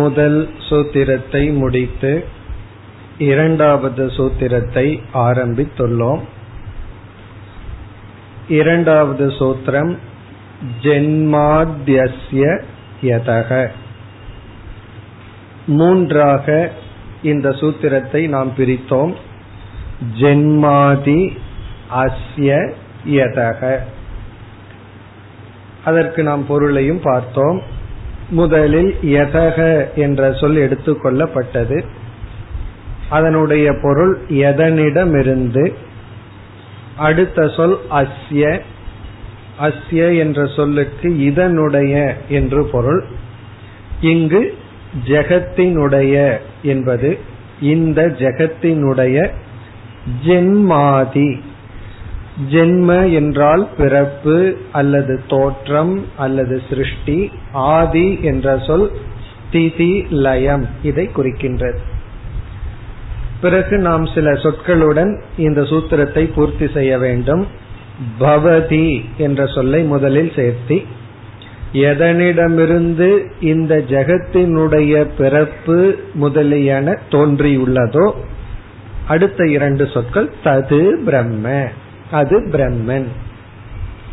முதல் சூத்திரத்தை முடித்து இரண்டாவது சூத்திரத்தை ஆரம்பித்துள்ளோம். இரண்டாவது சூத்திரம் ஜென்மாத்யஸ்ய யதக மூன்றாக இந்த சூத்திரத்தை நாம் பிரித்தோம். ஜென்மாதி அஸ்ய யதக அதற்கு நாம் பொருளையும் பார்த்தோம். முதலில் யதக என்ற சொல் எடுத்துக்கொள்ளப்பட்டது அதனுடைய பொருள் எதனிடமிருந்து. அடுத்த சொல் அஸ்ய. அஸ்ய என்ற சொல்லுக்கு இதனுடைய என்று பொருள். இங்கு ஜெகத்தினுடைய என்பது இந்த ஜெகத்தினுடைய ஜென்மாதி. ஜென்ம என்றால் பிறப்பு அல்லது தோற்றம் அல்லது சிருஷ்டி ஆதி என்ற சொல் ஸ்திதி லயம் இதை குறிக்கின்றது. பிறகு நாம் சில சொற்களுடன் இந்த சூத்திரத்தை பூர்த்தி செய்ய வேண்டும். பவதி என்ற சொல்லை முதலில் சேர்த்தி எதனிடமிருந்து இந்த ஜெகத்தினுடைய பிறப்பு முதலியன தோன்றியுள்ளதோ அடுத்த இரண்டு சொற்கள் தது பிரம்ம. அது பிரம்மன்.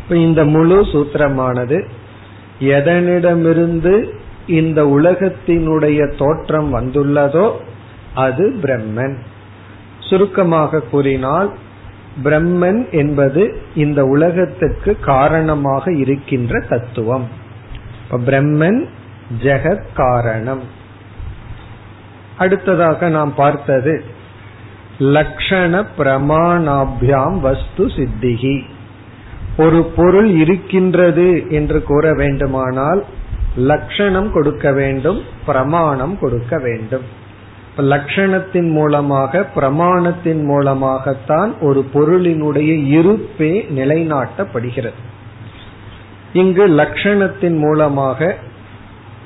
இந்த முழு சூத்திரமானது எதனிடமிருந்து இந்த உலகத்தினுடைய தோற்றம் வந்துள்ளதோ அது பிரம்மன். சுருக்கமாக கூறினால் பிரம்மன் என்பது இந்த உலகத்துக்கு காரணமாக இருக்கின்ற தத்துவம். பிரம்மன் ஜெகத் காரணம். அடுத்ததாக நாம் பார்த்தது லக்ஷண பிரமாணாபியாம் வஸ்து சித்திகி ஒரு பொருள் இருக்கின்றது என்று கூற வேண்டுமானால் லட்சணம் கொடுக்க வேண்டும் பிரமாணம் கொடுக்க வேண்டும். லட்சணத்தின் மூலமாக பிரமாணத்தின் மூலமாகத்தான் ஒரு பொருளினுடைய இருப்பே நிலைநாட்டப்படுகிறது. இங்கு லட்சணத்தின் மூலமாக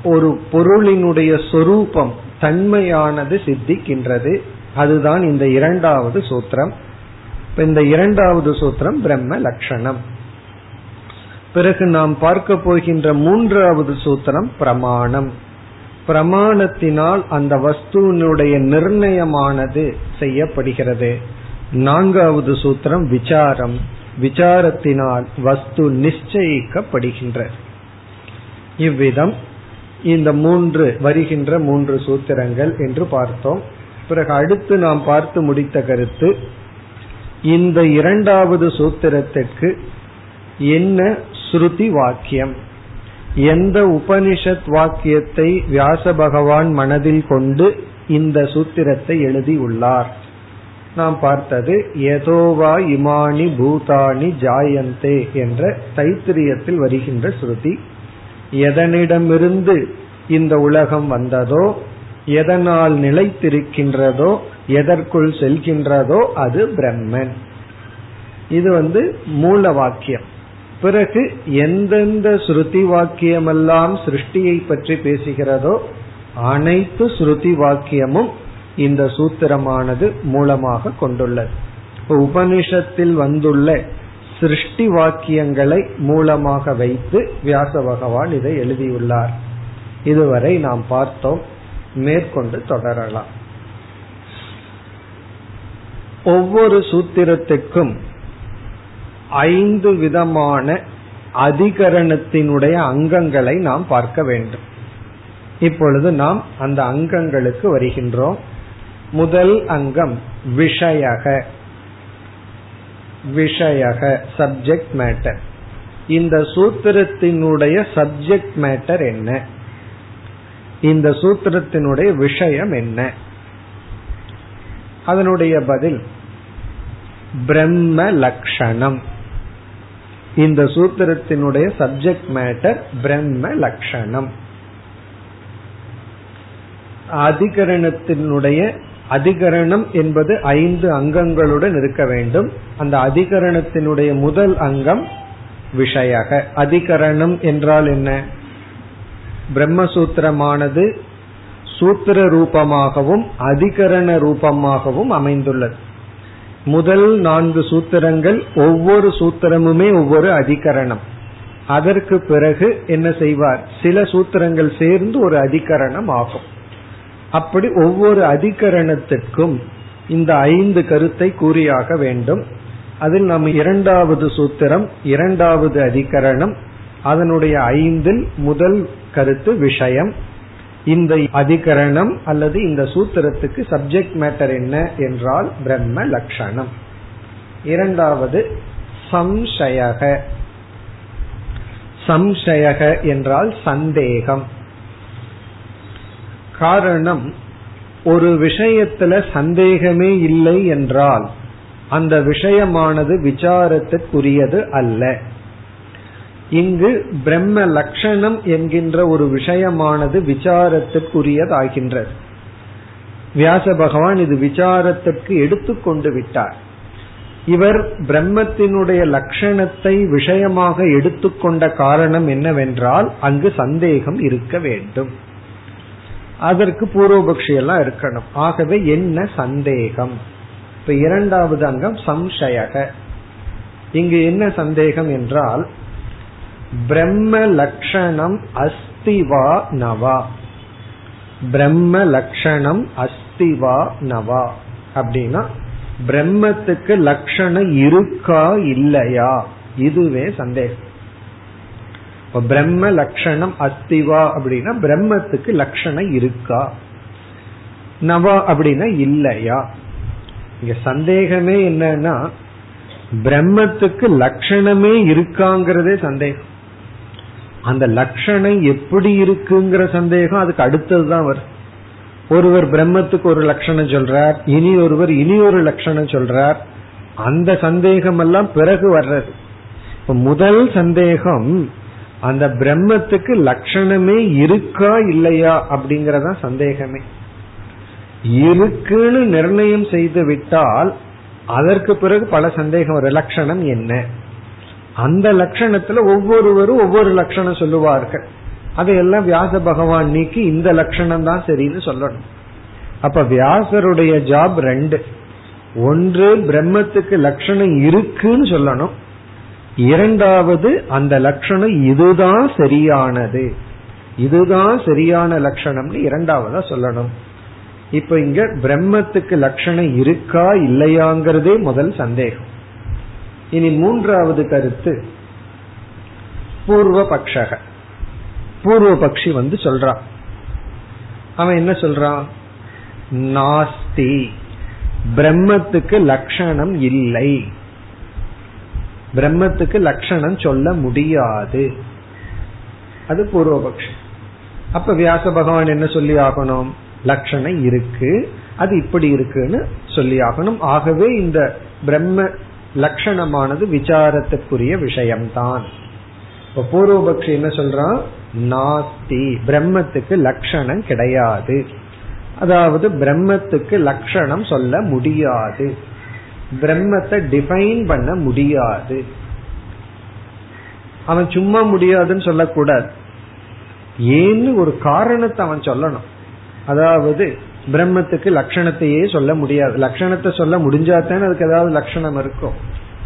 ஒரு பொருளினுடைய சொரூபம் தன்மையானது சித்திக்கின்றது. அதுதான் இந்த இரண்டாவது சூத்திரம். இந்த இரண்டாவது சூத்திரம் பிரம்ம லட்சணம். பிறகு நாம் பார்க்க போகின்ற மூன்றாவது சூத்திரம் பிரமாணம். பிரமாணத்தினால் அந்த வஸ்துவினுடைய நிர்ணயமானது செய்யப்படுகிறது. நான்காவது சூத்திரம் விசாரம். விசாரத்தினால் வஸ்து நிச்சயிக்கப்படுகின்ற இவ்விதம் இந்த மூன்று வருகின்ற மூன்று சூத்திரங்கள் என்று பார்த்தோம். பிறகு அடுத்து நாம் பார்த்து முடித்த கருத்து இந்த இரண்டாவது சூத்திரத்திற்கு என்ன ஸ்ருதி வாக்கியம்? எந்த உபனிஷத் வாக்கியத்தை வியாச பகவான் மனதில் கொண்டு இந்த சூத்திரத்தை எழுதியுள்ளார்? நாம் பார்த்தது எதோவா இமானி பூதானி ஜாயந்தே என்ற தைத்திரியத்தில் வருகின்ற ஸ்ருதி. எதனிடமிருந்து இந்த உலகம் வந்ததோ எதனால் நிலைத்திருக்கின்றதோ எதற்குள் செல்கின்றதோ அது பிரம்மன். இது வந்து மூல வாக்கியம். பிறகு எந்தெந்த ஸ்ருதி வாக்கியமெல்லாம் சிருஷ்டியை பற்றி பேசுகிறதோ அனைத்து ஸ்ருதி வாக்கியமும் இந்த சூத்திரமானது மூலமாக கொண்டுள்ளது. உபனிஷத்தில் வந்துள்ள சிருஷ்டி வாக்கியங்களை மூலமாக வைத்து வியாச பகவான் இதை எழுதியுள்ளார். இதுவரை நாம் பார்த்தோம். மேற்கொண்டு தொடரலாம். ஒவ்வொரு சூத்திரத்துக்கும் ஐந்து விதமான அதிகரணத்தினுடைய அங்கங்களை நாம் பார்க்க வேண்டும். இப்பொழுது நாம் அந்த அங்கங்களுக்கு வருகின்றோம். முதல் அங்கம் விஷயக. விஷயக சப்ஜெக்ட் மேட்டர் இந்த சூத்திரத்தினுடைய சப்ஜெக்ட் மேட்டர் என்ன? இந்த சூத்திரத்தினுடைய விஷயம் என்ன? அதனுடைய பதில் பிரம்ம லக்ஷணம். இந்த சூத்திரத்தினுடைய சப்ஜெக்ட் மேட்டர் பிரம்ம லக்ஷணம். அதிகரணத்தினுடைய அதிகரணம் என்பது ஐந்து அங்கங்களுடன் இருக்க வேண்டும். அந்த அதிகரணத்தினுடைய முதல் அங்கம் விஷயக. அதிகரணம் என்றால் என்ன? பிரம்மசூத்திரமானது சூத்திர ரூபமாகவும் அதிகரண ரூபமாகவும் அமைந்துள்ளது. முதல் நான்கு சூத்திரங்கள் ஒவ்வொரு சூத்திரமுமே ஒவ்வொரு அதிகரணம். அதற்கு பிறகு என்ன செய்வார்? சில சூத்திரங்கள் சேர்ந்து ஒரு அதிகரணம் ஆகும். அப்படி ஒவ்வொரு அதிகரணத்திற்கும் இந்த ஐந்து கருத்தை கூறியாக வேண்டும். அதில் நம் இரண்டாவது சூத்திரம் இரண்டாவது அதிகரணம் அதனுடைய ஐந்தில் முதல் கருத்து விஷயம். இந்த அதிகரணம் அல்லது இந்த சூத்திரத்துக்கு சப்ஜெக்ட் மேட்டர் என்ன என்றால் பிரம்ம லட்சணம் இரண்டாவது சம்சயக. சம்சயக என்றால் சந்தேகம். காரணம் ஒரு விஷயத்துல சந்தேகமே இல்லை என்றால் அந்த விஷயமானது விசாரத்துக்குரியது அல்ல. இங்கு பிரம்ம லட்சணம் என்கின்ற ஒரு விஷயமானது விசாரத்திற்குரியதாகின்றது. வியாச பகவான் இது விசாரத்திற்கு எடுத்துக்கொண்டு விட்டார். இவர் பிரம்மத்தினுடைய லட்சணத்தை விஷயமாக எடுத்துக்கொண்ட காரணம் என்னவென்றால் அங்கு சந்தேகம் இருக்க வேண்டும். அதற்கு பூர்வபக்ஷி எல்லாம் இருக்கணும். ஆகவே என்ன சந்தேகம்? இப்ப இரண்டாவது அங்கம் சம்சயக. இங்கு என்ன சந்தேகம் என்றால் பிரம்ம லட்சணம் அஸ்திவா நவா பிரம்ம லட்சணம் அஸ்திவா நவா அப்படின்னா பிரம்மத்துக்கு லட்சணம் இருக்கா இல்லையா? இதுவே சந்தேகம். பிரம்ம லட்சணம் அஸ்திவா அப்படின்னா பிரம்மத்துக்கு லட்சணம் இருக்கா? நவா அப்படின்னா இல்லையா? இங்க சந்தேகமே என்னன்னா பிரம்மத்துக்கு லட்சணமே இருக்காங்கிறதே சந்தேகம். அந்த லட்சணம் எப்படி இருக்குங்கிற சந்தேகம் அதுக்கு அடுத்ததுதான் வரும். ஒருவர் பிரம்மத்துக்கு ஒரு லட்சணம் சொல்றார் இனி ஒருவர் இனி ஒரு லட்சணம் சொல்றார். அந்த சந்தேகம் எல்லாம் பிறகு வர்றது. இப்ப முதல் சந்தேகம் அந்த பிரம்மத்துக்கு லட்சணமே இருக்கா இல்லையா அப்படிங்கறதா சந்தேகமே. இருக்குன்னு நிர்ணயம் செய்து விட்டால் அதற்கு பிறகு பல சந்தேகம் ஒரு லட்சணம் என்ன? அந்த லட்சணத்துல ஒவ்வொருவரும் ஒவ்வொரு லட்சணம் சொல்லுவார்கள். அதையெல்லாம் வியாச பகவான் நீக்கி இந்த லட்சணம் தான் சரின்னு சொல்லணும். அப்ப வியாசருடைய ஜாப் ரெண்டு. ஒன்று பிரம்மத்துக்கு லட்சணம் இருக்குன்னு சொல்லணும். இரண்டாவது அந்த லட்சணம் இதுதான் சரியானது. இதுதான் சரியான லட்சணம்னு இரண்டாவதா சொல்லணும். இப்ப இங்க பிரம்மத்துக்கு லட்சணம் இருக்கா இல்லையாங்கிறதே முதல் சந்தேகம். இனி மூன்றாவது கருத்து பூர்வ பக்ஷக பூர்வ பக்ஷி வந்து சொல்றான். அவன் என்ன சொல்றான்? நாஸ்தி. பிரம்மத்துக்கு லட்சணம் இல்லை. பிரம்மத்துக்கு லட்சணம் சொல்ல முடியாது. அது பூர்வபக்ஷி. அப்ப வியாச பகவான் என்ன சொல்லி ஆகணும்? லட்சணம் இருக்கு. அது இப்படி இருக்குன்னு சொல்லி ஆகணும். ஆகவே இந்த பிரம்ம லட்சணமானது விசாரத்துக்குரிய விஷயம்தான். இப்ப பூர்வபக்ஷி என்ன சொல்றான்? நாஸ்தி பிரம்மத்துக்கு லட்சணம் கிடையாது. அதாவது பிரம்மத்துக்கு லட்சணம் சொல்ல முடியாது. பிரம்மத்தை டிஃபைன் பண்ண முடியாது. அவன் சும்மா முடியாதுன்னு சொல்லக்கூடாது. ஏன்னு ஒரு காரணத்தை அவன் சொல்லணும். அதாவது பிரம்மத்துக்கு லட்சணத்தையே சொல்ல முடியாது. லட்சணத்தை சொல்ல முடிஞ்சாதானே அதுக்கு ஏதாவது லட்சணம் இருக்கும்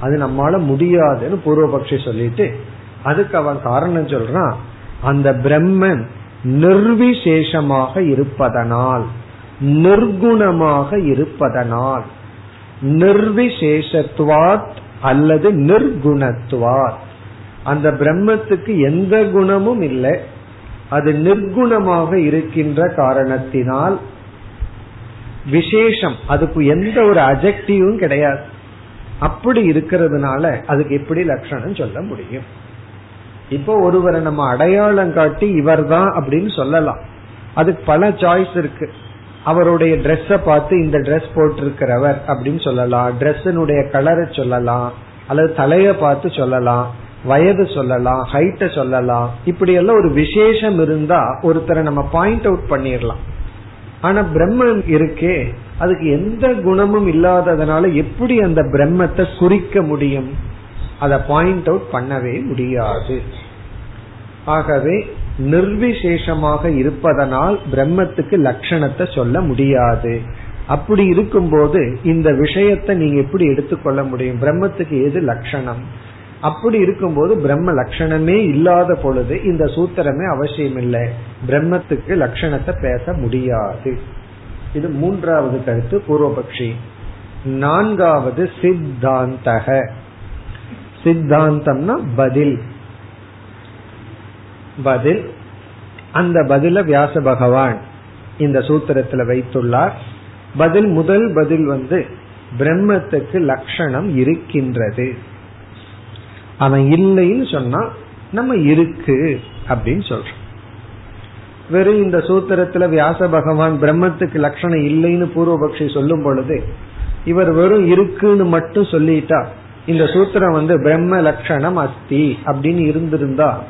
அது நம்மால முடியாதுன்னு பூர்வபக்ஷி சொல்லிட்டு அதுக்கு அவன் காரணம் சொல்றான் அந்த பிரம்மன் நிர்விசேஷமாக இருப்பதனால் நிர்குணமாக இருப்பதனால் நிர்விசேஷத்துவாத் அல்லது நிர்குணத்துவாத். அந்த பிரம்மத்துக்கு எந்த குணமும் இல்லை. அது நிர்குணமாக இருக்கின்ற காரணத்தினால் விசேஷம். அதுக்கு எந்த ஒரு அஜெக்டிவும் கிடையாது. அப்படி இருக்கிறதுனால அதுக்கு எப்படி லட்சணம் சொல்ல முடியும்? இப்போ ஒருவரை நம்ம அடையாளம் காட்டி இவர் தான் அப்படின்னு சொல்லலாம். அதுக்கு பல சாய்ஸ் இருக்கு. அவருடைய ட்ரெஸ்ஸ பார்த்து இந்த ட்ரெஸ் போட்டிருக்கிறவர் அப்படின்னு சொல்லலாம். ட்ரெஸ்ஸினுடைய கலரை சொல்லலாம். அல்லது தலைய பார்த்து சொல்லலாம். வயது சொல்லலாம். ஹைட்ட சொல்லலாம். இப்படி எல்லாம் ஒரு விசேஷம் இருந்தா ஒருத்தரை நம்ம பாயிண்ட் அவுட் பண்ணிடலாம். ஆனா பிரம்மம் இருக்கே அதுக்கு எந்த குணமும் இல்லாததுனால எப்படி அந்த பிரம்மத்தை குறிக்க முடியும்? அதை பாயிண்ட் அவுட் பண்ணவே முடியாது. ஆகவே நிர்விசேஷமாக இருப்பதனால் பிரம்மத்துக்கு லட்சணத்தை சொல்ல முடியாது. அப்படி இருக்கும்போது இந்த விஷயத்தை நீங்க எப்படி எடுத்துக்கொள்ள முடியும்? பிரம்மத்துக்கு எது லட்சணம்? அப்படி இருக்கும்போது பிரம்ம லட்சணமே இல்லாத பொழுது இந்த சூத்திரமே அவசியம் இல்லை பிரம்மத்துக்கு லட்சணத்தை பேச முடியாது. இது மூன்றாவது கருத்து பூர்வபக்ஷி. நான்காவது சித்தாந்தக. சித்தாந்தம்னா பதில். பதில். அந்த பதில வியாச பகவான் இந்த சூத்திரத்துல வைத்துள்ளார். பதில் முதல் பதில் வந்து பிரம்மத்துக்கு லட்சணம் இருக்கின்றது. அவன் இல்லைன்னு சொன்னா நம்ம இருக்கு அப்படின்னு சொல்றோம். வெறும் இந்த சூத்திரத்துல வியாச பகவான் பிரம்மத்துக்கு லட்சணம் இல்லைன்னு பூர்வபக்ஷி சொல்லும் பொழுது இவர் வெறும் இருக்குன்னு மட்டும் சொல்லிட்டா இந்த சூத்திரம் வந்து பிரம்ம லட்சணம் அஸ்தி அப்படின்னு இருந்திருந்தா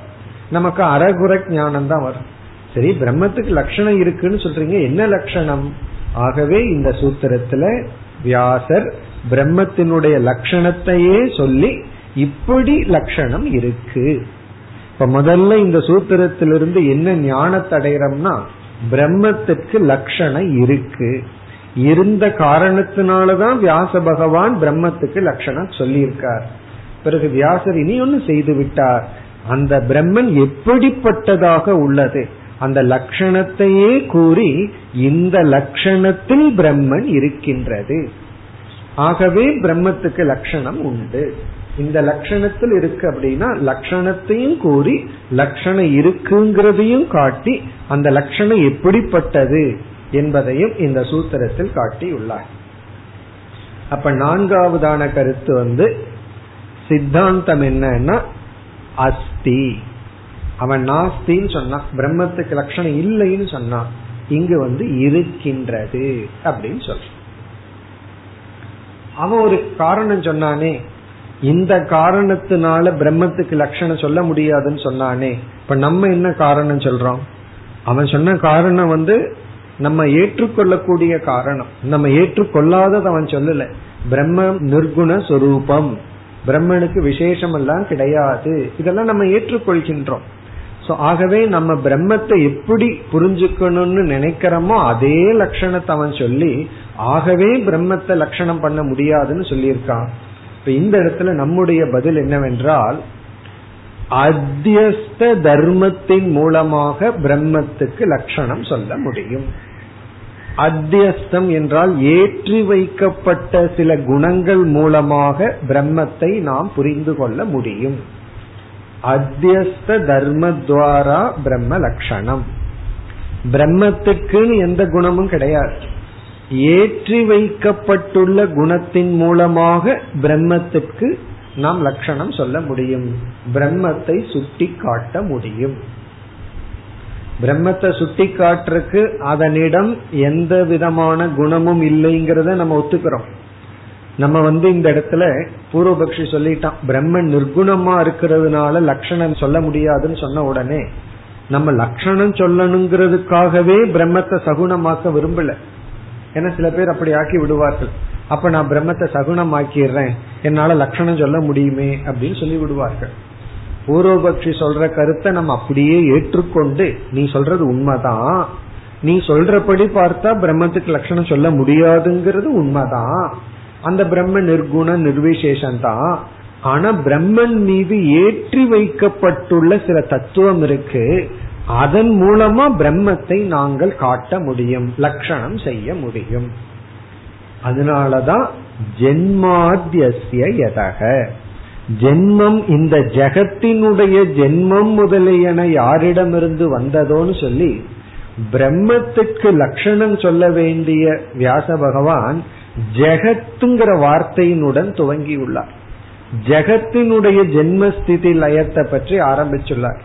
நமக்கு அறகுற ஞானம் தான் வரும். சரி பிரம்மத்துக்கு லட்சணம் இருக்குன்னு சொல்றீங்க என்ன லட்சணம் ஆகவே இந்த சூத்திரத்துல வியாசர் பிரம்மத்தினுடைய லட்சணத்தையே சொல்லி இப்படி லட்சணம் இருக்கு. இப்ப முதல்ல இந்த சூத்திரத்திலிருந்து என்ன ஞானத்தை அடைகிறோம்னா பிரம்மத்திற்கு லட்சணம் இருக்கு. இருந்த காரணத்தினாலதான் வியாச பகவான் பிரம்மத்துக்கு லட்சணம் சொல்லியிருக்கார். பிறகு வியாசர் இனி ஒன்னு செய்து விட்டார். அந்த பிரம்மன் எப்படிப்பட்டதாக உள்ளது? அந்த லட்சணத்தையே கூறி இந்த லட்சணத்தில் பிரம்மன் இருக்கின்றது. ஆகவே பிரம்மத்துக்கு லட்சணம் உண்டு. இந்த லட்சணத்தில் இருக்கு அப்படின்னா லட்சணத்தையும் கூறி லட்சணம் இருக்குங்கிறதையும் காட்டி அந்த லட்சணம் எப்படிப்பட்டது என்பதையும் இந்த சூத்திரத்தில் காட்டியுள்ளார். அப்ப நான்காவதான கருத்து வந்து சித்தாந்தம் என்னன்னா அஸ்தி. அவன் நாஸ்தின்னு சொன்னான். பிரம்மத்துக்கு லட்சணம் இல்லைன்னு சொன்னான். இங்கு வந்து இருக்கின்றது அப்படின்னு சொல்றான் அவன் ஒரு காரணம் சொன்னானே இந்த காரணத்தினால பிரம்மத்துக்கு லட்சணம் சொல்ல முடியாதுன்னு சொன்னானே. இப்ப நம்ம என்ன காரணம் சொல்றோம்? அவன் சொன்ன காரணம் வந்து நம்ம ஏற்றுக்கொள்ளக்கூடிய காரணம். நம்ம ஏற்றுக்கொள்ளாதது அவன் சொல்லல. பிரம்ம நிர்குண சொரூபம். பிரம்மனுக்கு விசேஷம் எல்லாம் கிடையாது. இதெல்லாம் நம்ம ஏற்றுக்கொள்கின்றோம். ஆகவே நம்ம பிரம்மத்தை எப்படி புரிஞ்சுக்கணும்னு நினைக்கிறோமோ அதே லட்சணத்தை அவன் சொல்லி ஆகவே பிரம்மத்தை லட்சணம் பண்ண முடியாதுன்னு சொல்லியிருக்கான். இப்ப இந்த இடத்துல நம்முடைய பதில் என்னவென்றால் அத்தியஸ்த தர்மத்தின் மூலமாக பிரம்மத்துக்கு லட்சணம் சொல்ல முடியும். அத்தியஸ்தம் என்றால் ஏற்றி வைக்கப்பட்ட சில குணங்கள் மூலமாக பிரம்மத்தை நாம் புரிந்து கொள்ள முடியும். அத்தியஸ்த தர்மத்வாரா பிரம்ம லட்சணம். பிரம்மத்துக்குன்னு எந்த குணமும் கிடையாது. ஏற்றி வைக்கப்பட்டுள்ள குணத்தின் மூலமாக பிரம்மத்துக்கு நாம் லட்சணம் சொல்ல முடியும். பிரம்மத்தை சுட்டி காட்ட முடியும். பிரம்மத்தை சுட்டி காட்டுறதுக்கு அதனிடம் எந்த விதமான குணமும் இல்லைங்கிறத நம்ம ஒத்துக்கிறோம். நம்ம வந்து இந்த இடத்துல பூர்வபக்ஷி சொல்லிட்டான் பிரம்மன் நிர்குணமா இருக்கிறதுனால லட்சணம் சொல்ல முடியாதுன்னு சொன்ன உடனே நம்ம லட்சணம் சொல்லணுங்கிறதுக்காகவே பிரம்மத்தை சகுணமாக்க விரும்பல. ஏன்னா சில பேர் அப்படி ஆக்கி விடுவார்கள். அப்ப நான் பிரம்மத்தை சகுனமாக்கிடுறேன். என்னால லட்சணம் சொல்ல முடியுமே அப்படின்னு சொல்லி விடுவார்கள். பூர்வபக்ஷி சொல்ற கருத்தை நம்ம அப்படியே ஏற்றுக்கொண்டு நீ சொல்றது உண்மைதான். நீ சொல்றபடி பார்த்தா பிரம்மத்துக்கு லட்சணம் சொல்ல முடியாதுங்கிறது உண்மைதான். அந்த பிரம்ம நிர்குண நிர்விசேஷம் தான் ஆனா பிரம்மன் மீது ஏற்றி வைக்கப்பட்டுள்ள சில தத்துவம் இருக்கு. அதன் மூலமா பிரம்மத்தை நாங்கள் காட்ட முடியும் லட்சணம் செய்ய முடியும். அதனாலதான் ஜென்மாத்தியசிய எதக ஜென்மம் இந்த ஜெகத்தினுடைய ஜென்மம் முதலியன யாரிடமிருந்து வந்ததோன்னு சொல்லி பிரம்மத்துக்கு லட்சணம் சொல்ல வேண்டிய வியாச பகவான் ஜெகத்துங்கிற வார்த்தையினுடன் துவங்கியுள்ளார். ஜெகத்தினுடைய ஜென்மஸ்திதி லயத்தை பற்றி ஆரம்பிச்சுள்ளார்.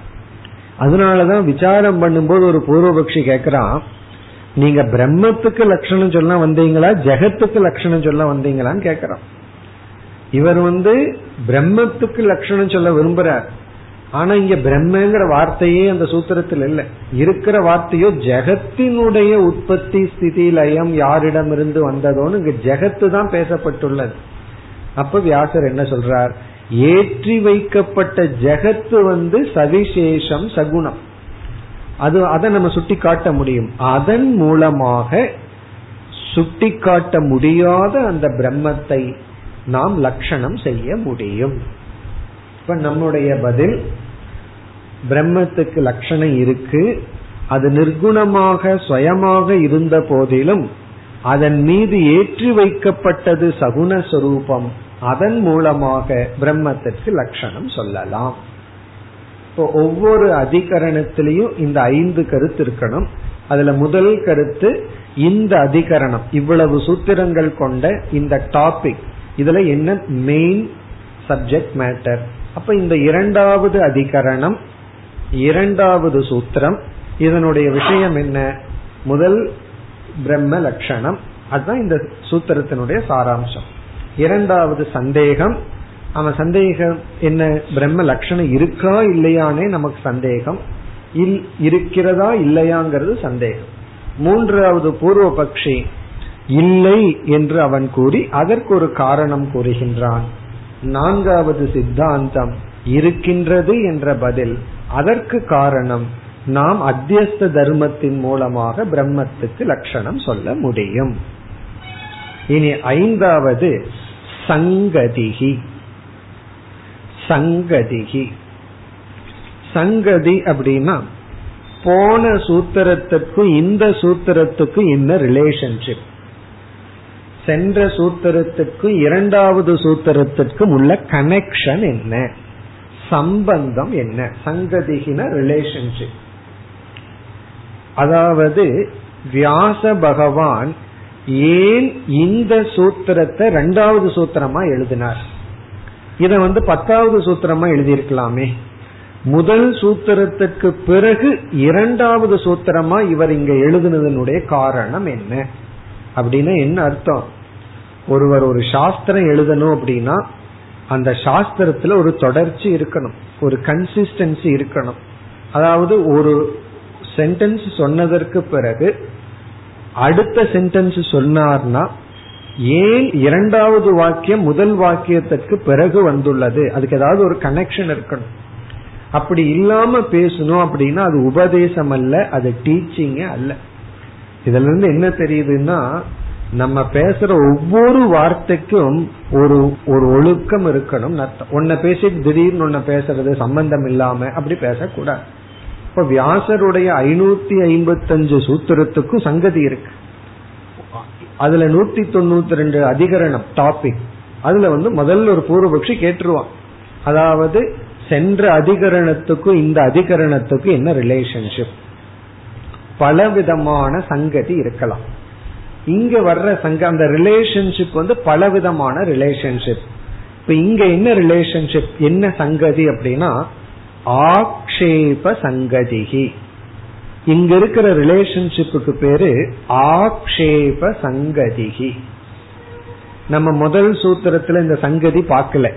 அதனாலதான் விசாரம் பண்ணும்போது ஒரு பூர்வபக்ஷி கேக்குறான் நீங்க பிரம்மத்துக்கு லட்சணம் சொல்ல வந்தீங்களா? ஜெகத்துக்கு லட்சணம் சொல்ல வந்தீங்களான்னு கேக்குறான். இவர் வந்து பிரம்மத்துக்கு லட்சணம் சொல்ல விரும்புறார். ஆனா இங்க பிரம்மங்கிற வார்த்தையே அந்த சூத்திரத்தில் இல்ல. இருக்கிற வார்த்தையோ ஜெகத்தினுடைய உற்பத்தி ஸ்திதி லயம் யாரிடமிருந்து வந்ததோன்னு இங்க ஜெகத்து தான் பேசப்பட்டுள்ளது. அப்ப வியாசர் என்ன சொல்றார்? ஏற்றி வைக்கப்பட்ட ஜெகத்து வந்து சவிசேஷம் சகுணம். அது அதை நம்ம சுட்டி காட்ட முடியும். அதன் மூலமாக சுட்டி காட்ட முடியாத அந்த பிரம்மத்தை நாம் லட்சணம் செய்ய முடியும். இப்ப நம்முடைய பதில் பிரம்மத்துக்கு லட்சணம் இருக்கு. அது நிர்குணமாக சுயமாக இருந்த போதிலும் அதன் மீது ஏற்றி வைக்கப்பட்டது சகுண சொரூபம். அதன் மூலமாக பிரம்மத்திற்கு லட்சணம் சொல்லலாம். இப்போ ஒவ்வொரு அதிகரணத்திலையும் இந்த ஐந்து கருத்து இருக்கணும். அதுல முதல் கருத்து இந்த அதிகரணம் இவ்வளவு சூத்திரங்கள் கொண்ட இந்த டாபிக் இதுல என்ன மெயின் சப்ஜெக்ட் மேட்டர் அப்ப இந்த இரண்டாவது அதிகரணம் இரண்டாவது சூத்திரம் இதனுடைய விஷயம் என்ன? முதல் பிரம்ம லட்சணம். அதுதான் இந்த சூத்திரத்தினுடைய சாராம்சம். இரண்டாவது சந்தேகம் அவன் சந்தேகம் என்ன பிரம்ம லட்சணம் இருக்கா இல்லையானே நமக்கு சந்தேகம். இருக்கிறதா இல்லையாங்கிறது சந்தேகம். மூன்றாவது பூர்வ பக்ஷி இல்லை என்று அவன் கூறி அதற்கு ஒரு காரணம் கூறுகின்றான். நான்காவது சித்தாந்தம் இருக்கின்றது என்ற பதில் அதற்கு காரணம் நாம் அத்தியஸ்த தர்மத்தின் மூலமாக பிரம்மத்துக்கு லட்சணம் சொல்ல முடியும். இனி ஐந்தாவது சங்கதிகி சங்கதிகி சங்கதி அப்படின்னா போன சூத்திரத்துக்கும் இந்த சூத்திரத்துக்கும் என்ன ரிலேஷன்ஷிப் சென்ற சூத்திரத்துக்கும் இரண்டாவது சூத்திரத்திற்கும் உள்ள கனெக்ஷன் என்ன? சம்பந்தம் என்ன? சங்கதிகின ரிலேஷன்ஷிப் அதாவது வியாச பகவான் ஏன் இந்த சூத்திரத்தை ரெண்டாவது சூத்திரமா எழுதினார்? இத வந்து பத்தாவது சூத்திரமா எழுதியிருக்கலாமே. முதல் சூத்திரத்துக்கு பிறகு இரண்டாவது சூத்திரமா இவர் இங்க எழுதுனதனுடைய காரணம் என்ன? அப்படின்னா என்ன அர்த்தம்? ஒருவர் ஒரு சாஸ்திரம் எழுதணும் அப்படின்னா அந்த சாஸ்திரத்துல ஒரு தொடர்ச்சி இருக்கணும் ஒரு கன்சிஸ்டன்சி இருக்கணும். அதாவது ஒரு சென்டென்ஸ் சொன்னதற்கு பிறகு அடுத்த சென்டென்ஸ் சொன்னார்னா ஏன் இரண்டாவது வாக்கியம் முதல் வாக்கியத்திற்கு பிறகு வந்துள்ளது? அதுக்கு ஏதாவது ஒரு கனெக்ஷன் இருக்கணும். அப்படி இல்லாம பேசணும் அப்படின்னா அது உபதேசம் அல்ல அது டீச்சிங் அல்ல. இதுல இருந்து என்ன தெரியுதுன்னா நம்ம பேசுற ஒவ்வொரு வார்த்தைக்கும் ஒரு ஒரு ஒழுக்கம் இருக்கணும் ஒன்ன பேசிட்டு திடீர்னு ஒன்ன பேசுறது சம்பந்தம் இல்லாம அப்படி பேசக்கூடாது. இப்ப வியாசருடைய ஐநூத்தி ஐம்பத்தஞ்சு சூத்திரத்துக்கும் சங்கதி இருக்கு. அதுல நூத்தி தொண்ணூத்தி ரெண்டு அதிகரணம் டாபிக் அதுல வந்து முதல்ல ஒரு பூர்வபக்ஷி கேட்டுருவான். அதாவது சென்ற அதிகரணத்துக்கும் இந்த அதிகரணத்துக்கும் என்ன ரிலேஷன்ஷிப் பல விதமான சங்கதி இருக்கலாம். இங்க வர்ற சங்க அந்த ரிலேஷன்ஷிப் வந்து பல விதமான ரிலேஷன்ஷிப் இப்ப இங்க என்ன ரிலேஷன்ஷிப் என்ன சங்கதி அப்படின்னா ஆக்ஷேப சங்கதிகி. இங்க இருக்கிற ரிலேஷன்ஷிப்புக்கு பேரு ஆக்ஷேப சங்கதிகி. நம்ம முதல் சூத்திரத்துல இந்த சங்கதி பார்க்கல.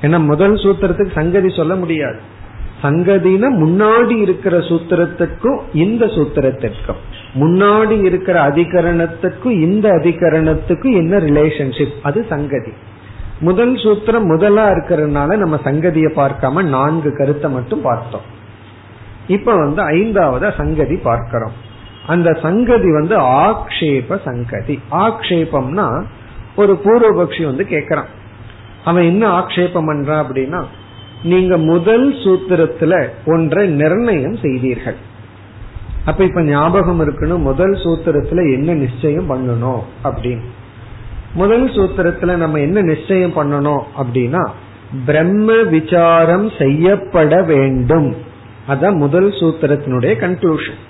ஏன்னா முதல் சூத்திரத்துக்கு சங்கதி சொல்ல முடியாது. சங்கதினா முன்னாடி இருக்கிற சூத்திரத்துக்கும் இந்த சூத்திரத்திற்கும். முன்னாடி இருக்கிற அதிகரணத்துக்கும் இந்த அதிகரணத்துக்கும் என்ன ரிலேஷன்ஷிப் அது சங்கதி. முதல் சூத்திரம் முதலா இருக்கிறதுனால நம்ம சங்கதியை பார்க்காம நான்கு கருத்தை மட்டும் பார்த்தோம். இப்ப வந்து ஐந்தாவத சங்கதி பார்க்கிறோம். அந்த சங்கதி வந்து ஆக்ஷேப சங்கதி. ஆக்ஷேபம்னா ஒரு பூர்வபக்ஷி வந்து கேக்குறான். அவன் என்ன ஆக்ஷேபம் பண்றான் அப்படின்னா நீங்க முதல் சூத்திரத்துல ஒன்றை நிர்ணயம் செய்தீர்கள். அப்ப இப்ப ஞாபகம் இருக்கணும் முதல் சூத்திரத்துல என்ன நிச்சயம் பண்ணணும் அப்படின்னு. முதல் சூத்திரத்துல நம்ம என்ன நிச்சயம் பண்ணணும் அப்படின்னா பிரம்ம விசாரம் செய்யப்பட வேண்டும். அதான் முதல் சூத்திரத்தினுடைய கன்க்ளூஷன்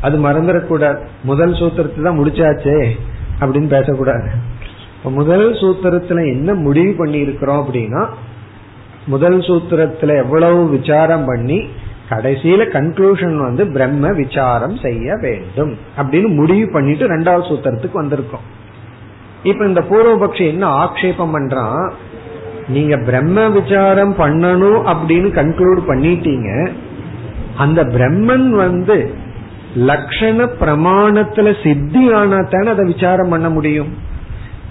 அது மறந்துடக்கூடாது. முதல் சூத்திரத்தை தான் முடிச்சாச்சே அப்படின்னு பேசக்கூடாது. முதல் சூத்திரத்துல என்ன முடிவு பண்ணி இருக்கிறோம் அப்படின்னா முதல் சூத்திரத்துல எவ்வளவு விசாரம் பண்ணி கடைசியில கன்க்ளூஷன் வந்து பிரம்ம விசாரம் செய்ய வேண்டும் அப்படின்னு முடிவு பண்ணிட்டு ரெண்டாவது சூத்திரத்துக்கு வந்திருக்கோம். இப்ப இந்த பூர்வபக்ஷி என்ன ஆக்ஷேபம் பண்றான்? நீங்க பிரம்ம விசாரம் பண்ணணும் அப்படின்னு கன்க்ளூட் பண்ணிட்டீங்க. அந்த பிரம்மன் வந்து லட்சண பிரமாணத்துல சித்தி ஆனா தானே அதை விசாரம் பண்ண முடியும்.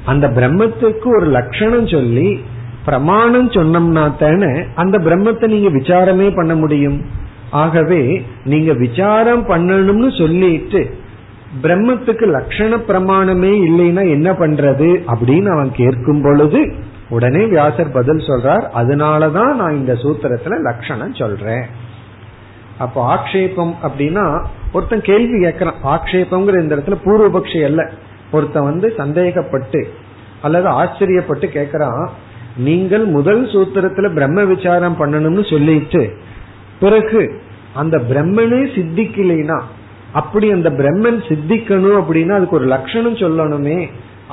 அந்த பிரம்மத்துக்கு ஒரு லட்சணம் சொல்லி பிரமாணம் சொன்னோம்னா தானே அந்த பிரம்மத்தை நீங்க விசாரமே பண்ண முடியும். ஆகவே நீங்க விசாரம் பண்ணணும்னு சொல்லிட்டு பிரம்மத்துக்கு லட்சண பிரமாணமே இல்லைன்னா என்ன பண்றது அப்படின்னு அவன் கேட்கும் பொழுது உடனே வியாசர் பதில் சொல்றார் அதனாலதான் நான் இந்த சூத்திரத்துல லட்சணம் சொல்றேன். அப்போ ஆக்ஷேபம் அப்படின்னா ஒருத்தன் கேள்வி கேட்கறான் ஆக்ஷேபம்ங்கிற இந்த இடத்துல பூர்வபக்ஷி அல்ல. ஒருத்தன் வந்து சந்தேகப்பட்டு அல்லது ஆச்சரியப்பட்டு கேட்கறான் நீங்கள் முதல் சூத்திரத்துல பிரம்ம விசாரம் பண்ணணும்னு சொல்லிட்டு பிறகு அந்த பிரம்மனே சித்திக்கலைனா அப்படி அந்த பிரம்மன் சித்திக்கணும் அப்படின்னா அதுக்கு ஒரு லட்சணம் சொல்லணுமே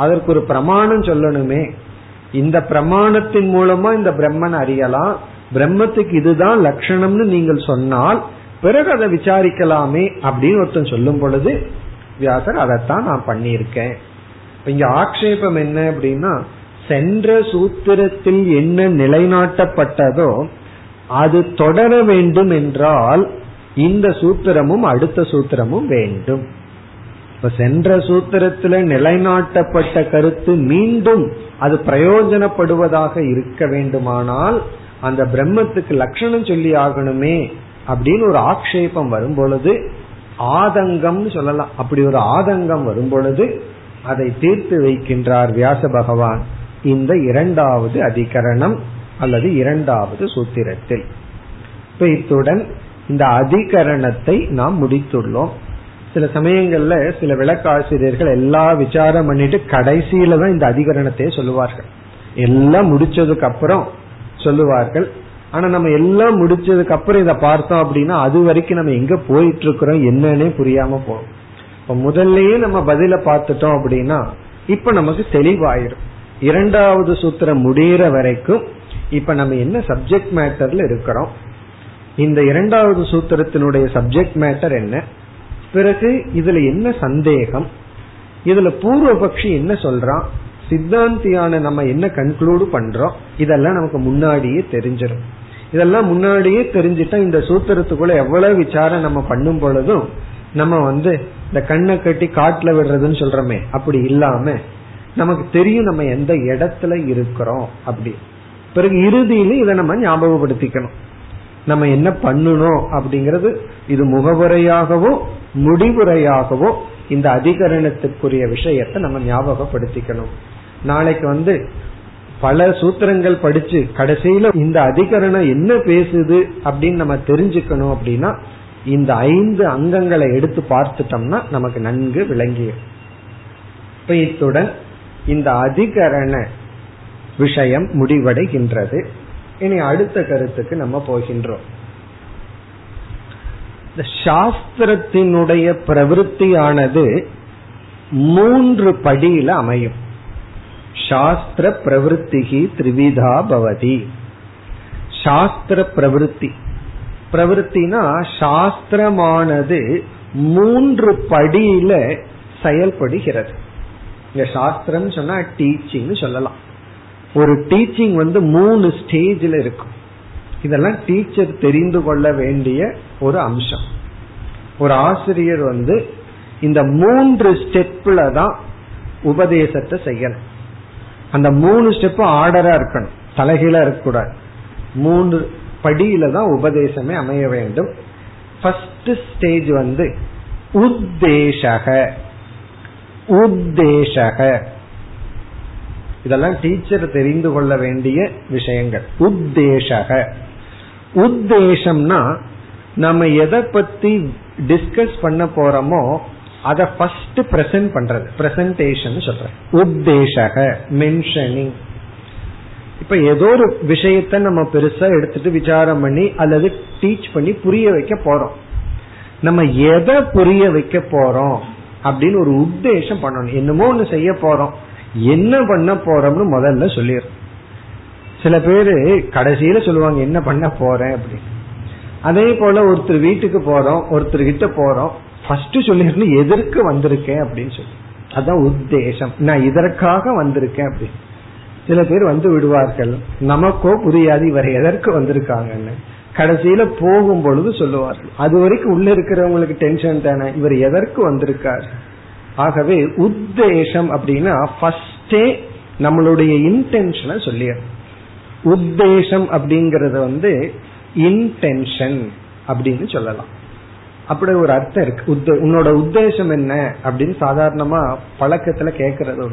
அதற்கு ஒரு பிரமாணம் சொல்லணுமே. இந்த பிரமாணத்தின் மூலமா இந்த பிரம்மன் அறியலாம். பிரம்மத்துக்கு இதுதான் லட்சணம்னு நீங்கள் சொன்னால் பிறகு அதை விசாரிக்கலாமே அப்படின்னு ஒருத்தன் சொல்லும் பொழுது வியாசர் அதைத்தான் நான் பண்ணியிருக்கேன். இங்க ஆக்ஷேபம் என்ன அப்படின்னா சென்ற சூத்திரத்தில் என்ன நிலைநாட்டப்பட்டதோ அது தொடர வேண்டும் என்றால் இந்த சூத்திரமும் அடுத்த சூத்திரமும் வேண்டும். இப்ப சென்ற சூத்திரத்துல நிலைநாட்டப்பட்ட கருத்து மீண்டும் அது பிரயோஜனப்படுவதாக இருக்க வேண்டுமானால் அந்த பிரம்மத்துக்கு லட்சணம் சொல்லி ஆகணுமே அப்படின்னு ஒரு ஆக்ஷேபம் வரும் பொழுது ஆதங்கம்னு சொல்லலாம். அப்படி ஒரு ஆதங்கம் வரும் பொழுது அதை தீர்த்து வைக்கின்றார் வியாச பகவான். இந்த இரண்டாவது அதிகரணம். அல்லது இரண்டாவது சூத்திரத்தில். இப்ப இத்துடன் இந்த அதிகரணத்தை நாம் முடித்துள்ளோம். சில சமயங்கள்ல சில விளக்காசிரியர்கள் எல்லா விசாரம் பண்ணிட்டு கடைசியில தான் இந்த அதிகரணத்தையே சொல்லுவார்கள். எல்லாம் முடிச்சதுக்கு அப்புறம் சொல்லுவார்கள். ஆனா நம்ம எல்லாம் முடிச்சதுக்கு அப்புறம் இதை பார்த்தோம் அப்படின்னா அது வரைக்கும் நம்ம எங்க போயிட்டு இருக்கிறோம் என்னன்னே புரியாம போகும். இப்ப முதல்லயே நம்ம பதில பார்த்துட்டோம் அப்படின்னா இப்ப நமக்கு தெளிவாயிரும். இரண்டாவது சூத்திரம் முடிகிற வரைக்கும் இப்ப நம்ம என்ன சப்ஜெக்ட் மேட்டர்ல இருக்கிறோம்? இந்த இரண்டாவது சூத்திரத்தினுடைய சப்ஜெக்ட் மேட்டர் என்ன? பிறகு இதுல என்ன சந்தேகம்? இதுல பூர்வபக்ஷி என்ன சொல்றான்? சித்தாந்தியான நம்ம என்ன கன்க்ளூடு பண்றோம்? இதெல்லாம் நமக்கு முன்னாடியே தெரிஞ்சிடும் இதெல்லாம் முன்னாடியே தெரிஞ்சிட்டா இந்த சூத்திரத்துக்குள்ள எவ்வளவு விசாரம் நம்ம பண்ணும் பொழுதும் நம்ம வந்து இந்த கண்ணை கட்டி காட்டுல விடுறதுன்னு சொல்றோமே அப்படி இல்லாம நமக்கு தெரியும் நம்ம எந்த இடத்துல இருக்கிறோம் அப்படி. பிறகு இறுதியில இதை நம்ம ஞாபகப்படுத்திக்கணும். நம்ம என்ன பண்ணணும் அப்படிங்கறது இது முகவுரையாகவோ முடிவுரையாகவோ இந்த அதிகரணத்துக்குரிய விஷயத்தை நம்ம ஞாபகப்படுத்திக்கணும். நாளைக்கு வந்து பல சூத்திரங்கள் படிச்சு கடைசியில இந்த அதிகரணம் என்ன பேசுது அப்படின்னு நம்ம தெரிஞ்சுக்கணும் அப்படின்னா இந்த ஐந்து அங்கங்களை எடுத்து பார்த்துட்டோம்னா நமக்கு நன்கு விளங்கிய இப்ப இத்துடன் இந்த அதிகரண விஷயம் முடிவடைகின்றது. இனி அடுத்த கருத்துக்கு நம்ம போகின்றோம். இந்த சாஸ்திரத்தினுடைய பிரவருத்தியானது மூன்று படியில அமையும். சாஸ்திர பிரவருத்திகி திரிவிதா பவதி. சாஸ்திர பிரவருத்தி பிரவருத்தினா சாஸ்திரமானது மூன்று படியில செயல்படுகிறது. இங்க சாஸ்திரம் சொன்னா டீச்சிங் சொல்லலாம். ஒரு டீச்சிங் வந்து மூணு ஸ்டேஜில் இருக்கும். இதெல்லாம் டீச்சர் தெரிந்து கொள்ள வேண்டிய ஒரு அம்சம். ஒரு ஆசிரியர் வந்து இந்த மூன்று ஸ்டெப்ல தான் உபதேசத்தை செய்யணும். அந்த மூணு ஸ்டெப் ஆர்டரா இருக்கணும். தலைகீழா இருக்கக்கூடாது. மூன்று படியில தான் உபதேசமே அமைய வேண்டும். ஃபர்ஸ்ட் ஸ்டேஜ் வந்து உத்தேசக. உத்தேசக. இதெல்லாம் டீச்சர் தெரிந்து கொள்ள வேண்டிய விஷயங்கள். உத்தேசக. உத்தேசம்னா நம்ம எதை பத்தி டிஸ்கஸ் பண்ண போறோமோ அதை ஃபர்ஸ்ட் பிரசன்ட் பண்றது. பிரசன்டேஷன் சொல்றேன். உத்தேசக. மென்ஷனிங் இப்ப ஏதோ ஒரு விஷயத்த நம்ம பெருசா எடுத்துட்டு விசாரம் பண்ணி அல்லது டீச் பண்ணி புரிய வைக்க போறோம். நம்ம எதை புரிய வைக்க போறோம் அப்படின்னு ஒரு உத்தேசம் பண்ணணும். என்னமோ ஒண்ணு செய்ய போறோம். என்ன பண்ண போறோம்னு முதல்ல சொல்லிடுறோம் சில பேரு கடைசியில சொல்லுவாங்க என்ன பண்ண போறேன்? அப்படின்னு. அதே போல ஒருத்தர் வீட்டுக்கு போறோம் ஒருத்தர் கிட்ட போறோம். ஃபர்ஸ்ட் சொல்லிடணும் எதற்கு வந்திருக்கேன் அப்படின்னு சொல்லி. அதான் உத்தேசம். நான் இதற்காக வந்திருக்கேன் அப்படின்னு. சில பேர் வந்து விடுவார்கள் நமக்கோ புரியாது இவர் எதற்கு வந்திருக்காங்கன்னு. கடைசியில போகும் பொழுது சொல்லுவார்கள். அது வரைக்கும் உள்ள இருக்கிறவங்களுக்கு டென்ஷன் தானே இவர் எதற்கு வந்திருக்காரு? ஆகவே உத்தேசம் அப்படின்னா ஃபர்ஸ்டே நம்மளுடைய இன்டென்ஷனை சொல்லிடு உத்தேசம் அப்படிங்கறது வந்து இன்டென்ஷன் அப்படின்னு சொல்லலாம். அப்படி ஒரு அர்த்தம் இருக்கு. உன்னோட உத்தேசம் என்ன அப்படின்னு சாதாரணமா பழக்கத்துல கேக்குறது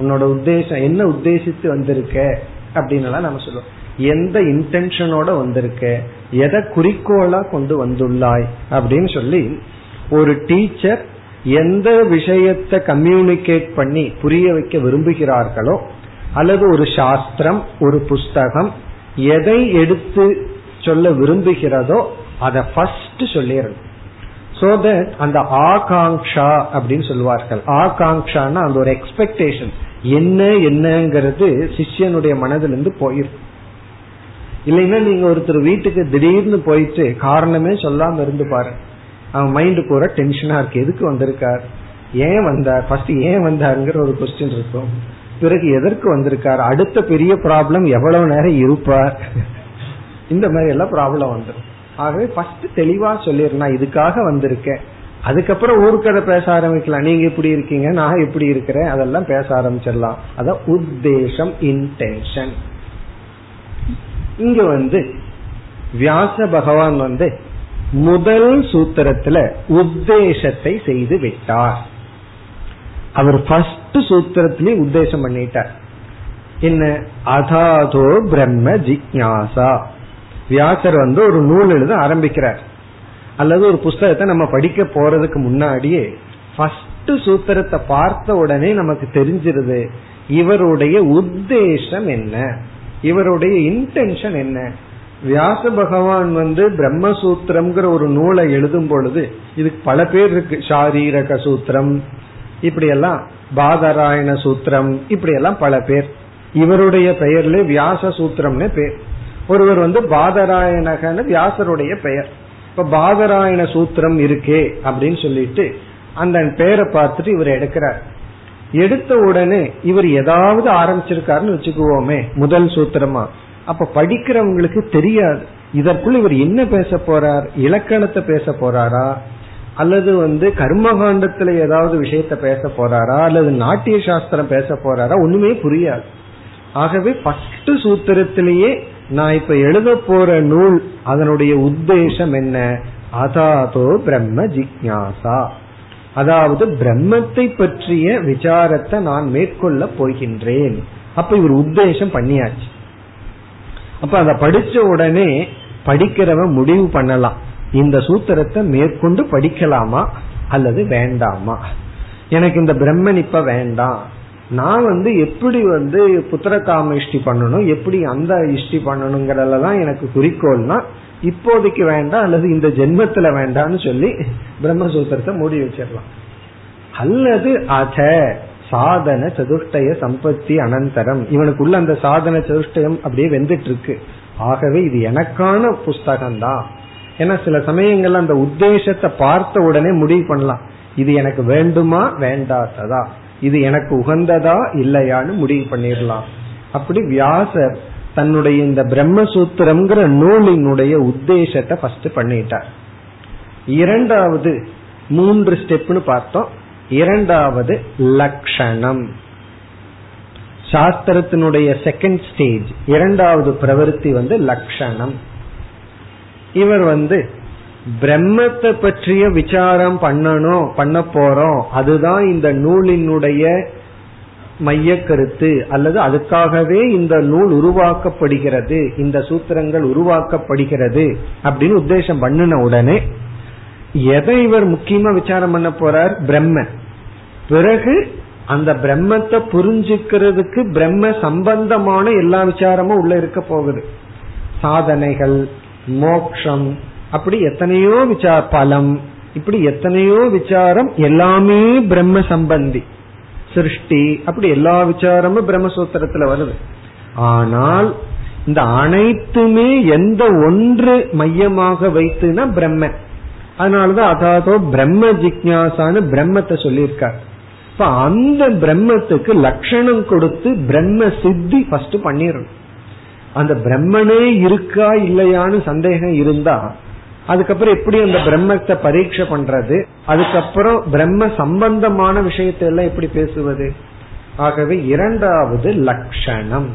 உன்னோட உத்தேசம் என்ன உத்தேசித்து வந்திருக்க அப்படின்னு நம்ம சொல்லுவோம். எந்த இன்டென்ஷனோட வந்திருக்க? எதை குறிக்கோளா கொண்டு வந்துள்ளாய் அப்படின்னு சொல்லி ஒரு டீச்சர் எந்த விஷயத்தை கம்யூனிகேட் பண்ணி புரிய வைக்க விரும்புகிறார்களோ அல்லது ஒரு சாஸ்திரம் ஒரு புஸ்தகம் எதை எடுத்து சொல்ல விரும்புகிறதோ அதை ஃபர்ஸ்ட் சொல்லிடணும். சோ தட் அந்த ஆகாங்ஷா அப்படின்னு சொல்லுவார்கள். ஆகாங்ஷான்னா அந்த ஒரு எக்ஸ்பெக்டேஷன் என்ன என்னங்கிறது சிஷ்யனுடைய மனதிலிருந்து போயிருக்கு இல்லைன்னா நீங்க ஒருத்தர் வீட்டுக்கு திடீர்னு போயிட்டு காரணமே சொல்லாம இருந்து பாரு அவன் மைண்டு பூரா டென்ஷனா இருக்கு. எதுக்கு வந்திருக்கார்? ஏன் வந்தார்? ஃபர்ஸ்ட் ஏன் வந்தாருங்கிற ஒரு கொஸ்டின் இருக்கும். பிறகு எதற்கு வந்திருக்கார்? அடுத்த பெரிய ப்ராப்ளம் எவ்வளவு நேரம் இருப்பார்? இந்த மாதிரி எல்லாம் ப்ராப்ளம் வந்துடும் ஆகவே ஃபர்ஸ்ட் தெளிவா சொல்லிடுறேன். இதுக்காக வந்திருக்கேன். அதுக்கப்புறம் ஊருக்கதை பேச ஆரம்பிக்கலாம். நீங்க இப்படி இருக்கீங்க நான் எப்படி இருக்கிறேன். அதெல்லாம் பேச ஆரம்பிச்சிடலாம். அதான் உத்தேசம் இன்டென்ஷன் இங்க வந்து வியாச பகவான் வந்து முதல் சூத்திரத்துல உத்தேசத்தை செய்து விட்டார். அவர் ஃபர்ஸ்ட் சூத்திரத்திலே உத்தேசம் பண்ணிட்டார். என்ன? அதாதோ பிரம்ம ஜிக்யாசா. வியாசர் வந்து ஒரு நூல் எழுத ஆரம்பிக்கிறார். அல்லது ஒரு புஸ்தகத்தை நம்ம படிக்க போறதுக்கு முன்னாடியே ஃபர்ஸ்ட் சூத்திரத்தை பார்த்த உடனே நமக்கு தெரிஞ்சிருது இவருடைய உத்தேசம் என்ன? இவருடைய இன்டென்ஷன் என்ன? வியாச பகவான் வந்து பிரம்மசூத்திரம்ங்கிற ஒரு நூலை எழுதும் பொழுது இதுக்கு பல பேர் இருக்கு. சாரீரக சூத்திரம் இப்படி எல்லாம் பாதராயண சூத்திரம் இப்படி எல்லாம் பல பேர். இவருடைய பெயர்ல வியாச சூத்திரம்னு பேர். ஒருவர் வந்து பாதராயணகன்னு வியாசருடைய பெயர். இப்ப பாதராயண சூத்திரம் இருக்கே அப்படின்னு சொல்லிட்டு அந்த பெயரை பார்த்துட்டு இவர் எடுக்கிறார். எடுத்த உடனே இவர் ஏதாவது ஆரம்பிச்சிருக்காருன்னு வச்சுக்குவோமே முதல் சூத்திரமா. அப்ப படிக்கிறவங்களுக்கு தெரியாது. இதற்குள் இவர் என்ன பேச போறார்? இலக்கணத்தை பேச போறாரா? அல்லது வந்து கர்மகாண்டத்துல ஏதாவது விஷயத்த பேச போறாரா? அல்லது நாட்டிய சாஸ்திரம் பேச போறாரா? ஒண்ணுமே புரியாது. ஆகவே பஸ்ட் சூத்திரத்திலேயே நான் இப்ப எழுத போற நூல் அதனுடைய உத்தேசம் என்ன? அதாதோ பிரம்ம ஜிக்யாசா. அதாவது பிரம்மத்தை பற்றிய விசாரத்தை நான் மேற்கொள்ள போகின்றேன். அப்ப இவர் உத்தேசம் பண்ணியாச்சு. அப்ப அதை படிச்ச உடனே படிக்கிறவன் முடிவு பண்ணலாம். இந்த சூத்திரத்தை மேற்கொண்டு படிக்கலாமா அல்லது வேண்டாமா? எனக்கு இந்த பிரம்மன் இப்ப வேண்டாம். நான் வந்து எப்படி வந்து புத்திரகாம இஷ்டி பண்ணணும்? எப்படி அந்த இஷ்டி பண்ணணுங்கிறதெல்லாம் எனக்கு குறிக்கோள்னா இப்போதைக்கு வேண்டாம் அல்லது இந்த ஜென்மத்துல வேண்டாம்னு சொல்லி பிரம்மசூத்திரத்தை மூடி வச்சிடலாம். அல்லது அத சாதன சதுஷ்டய சம்பத்தி அனந்தரம். இவனுக்குள்ள அந்த சாதன சதுஷ்டயம் அப்படியே வெந்துட்டு இருக்கு ஆகவே இது எனக்கான புஸ்தகம் தான் ஏன்னா சில சமயங்கள்ல அந்த உத்தேசத்தை பார்த்த உடனே முடிவு பண்ணலாம். இது எனக்கு வேண்டுமா வேண்டாததா? இது எனக்கு உகந்ததா இல்லையான்னு முடிவு பண்ணிடலாம். அப்படி வியாசர் தன்னுடைய இந்த பிரம்மசூத்திரம்ங்கிற நூலினுடைய உத்தேசத்தை ஃபர்ஸ்ட் பண்ணிட்டார். இரண்டாவது மூன்று ஸ்டெப்னு பார்த்தோம். இரண்டாவது லக்ஷணம். சாஸ்திரத்தினுடைய செகண்ட் ஸ்டேஜ் இரண்டாவது பிரவருத்தி வந்து லக்ஷணம். இவர் வந்து பிரம்மத்தை பற்றிய விசாரம் பண்ணணும் பண்ண போறோம். அதுதான் இந்த நூலினுடைய மைய கருத்து. அல்லது அதுக்காகவே இந்த நூல் உருவாக்கப்படுகிறது இந்த சூத்திரங்கள் உருவாக்கப்படுகிறது அப்படின்னு உத்தேசம் பண்ணின உடனே எதை இவர் முக்கியமா விசாரம் பண்ண போறார்? பிரம்ம. பிறகு அந்த பிரம்மத்தை புரிஞ்சுக்கிறதுக்கு பிரம்ம சம்பந்தமான எல்லா விசாரமும் உள்ள இருக்க போகுது. சாதனைகள் மோக்ஷம் அப்படி எத்தனையோ விசார பலம் இப்படி எத்தனையோ விசாரம் எல்லாமே பிரம்ம சம்பந்தி. சிருஷ்டி அப்படி எல்லா விசாரமும் பிரம்மசூத்திரத்துல வருது. ஆனால் இந்த அனைத்துமே எந்த ஒன்று மையமாக வைத்துனா பிரம்ம. அதனாலதான் அதாதோ பிரம்ம ஜிக்யாசான்னு பிரம்மத்தை சொல்லியிருக்கார். இப்ப அந்த பிரம்மத்துக்கு லட்சணம் கொடுத்து பிரம்ம சித்தி ஃபர்ஸ்ட் பண்ணிடணும். அந்த பிரம்மனே இருக்கா இல்லையான்னு சந்தேகம் இருந்தா அதுக்கப்புறம் எப்படி அந்த பிரம்மத்தை பரீட்சை பண்றது? அதுக்கப்புறம் பிரம்ம சம்பந்தமான விஷயத்தை எல்லாம் எப்படி பேசுவது? ஆகவே இரண்டாவது லட்சணம்.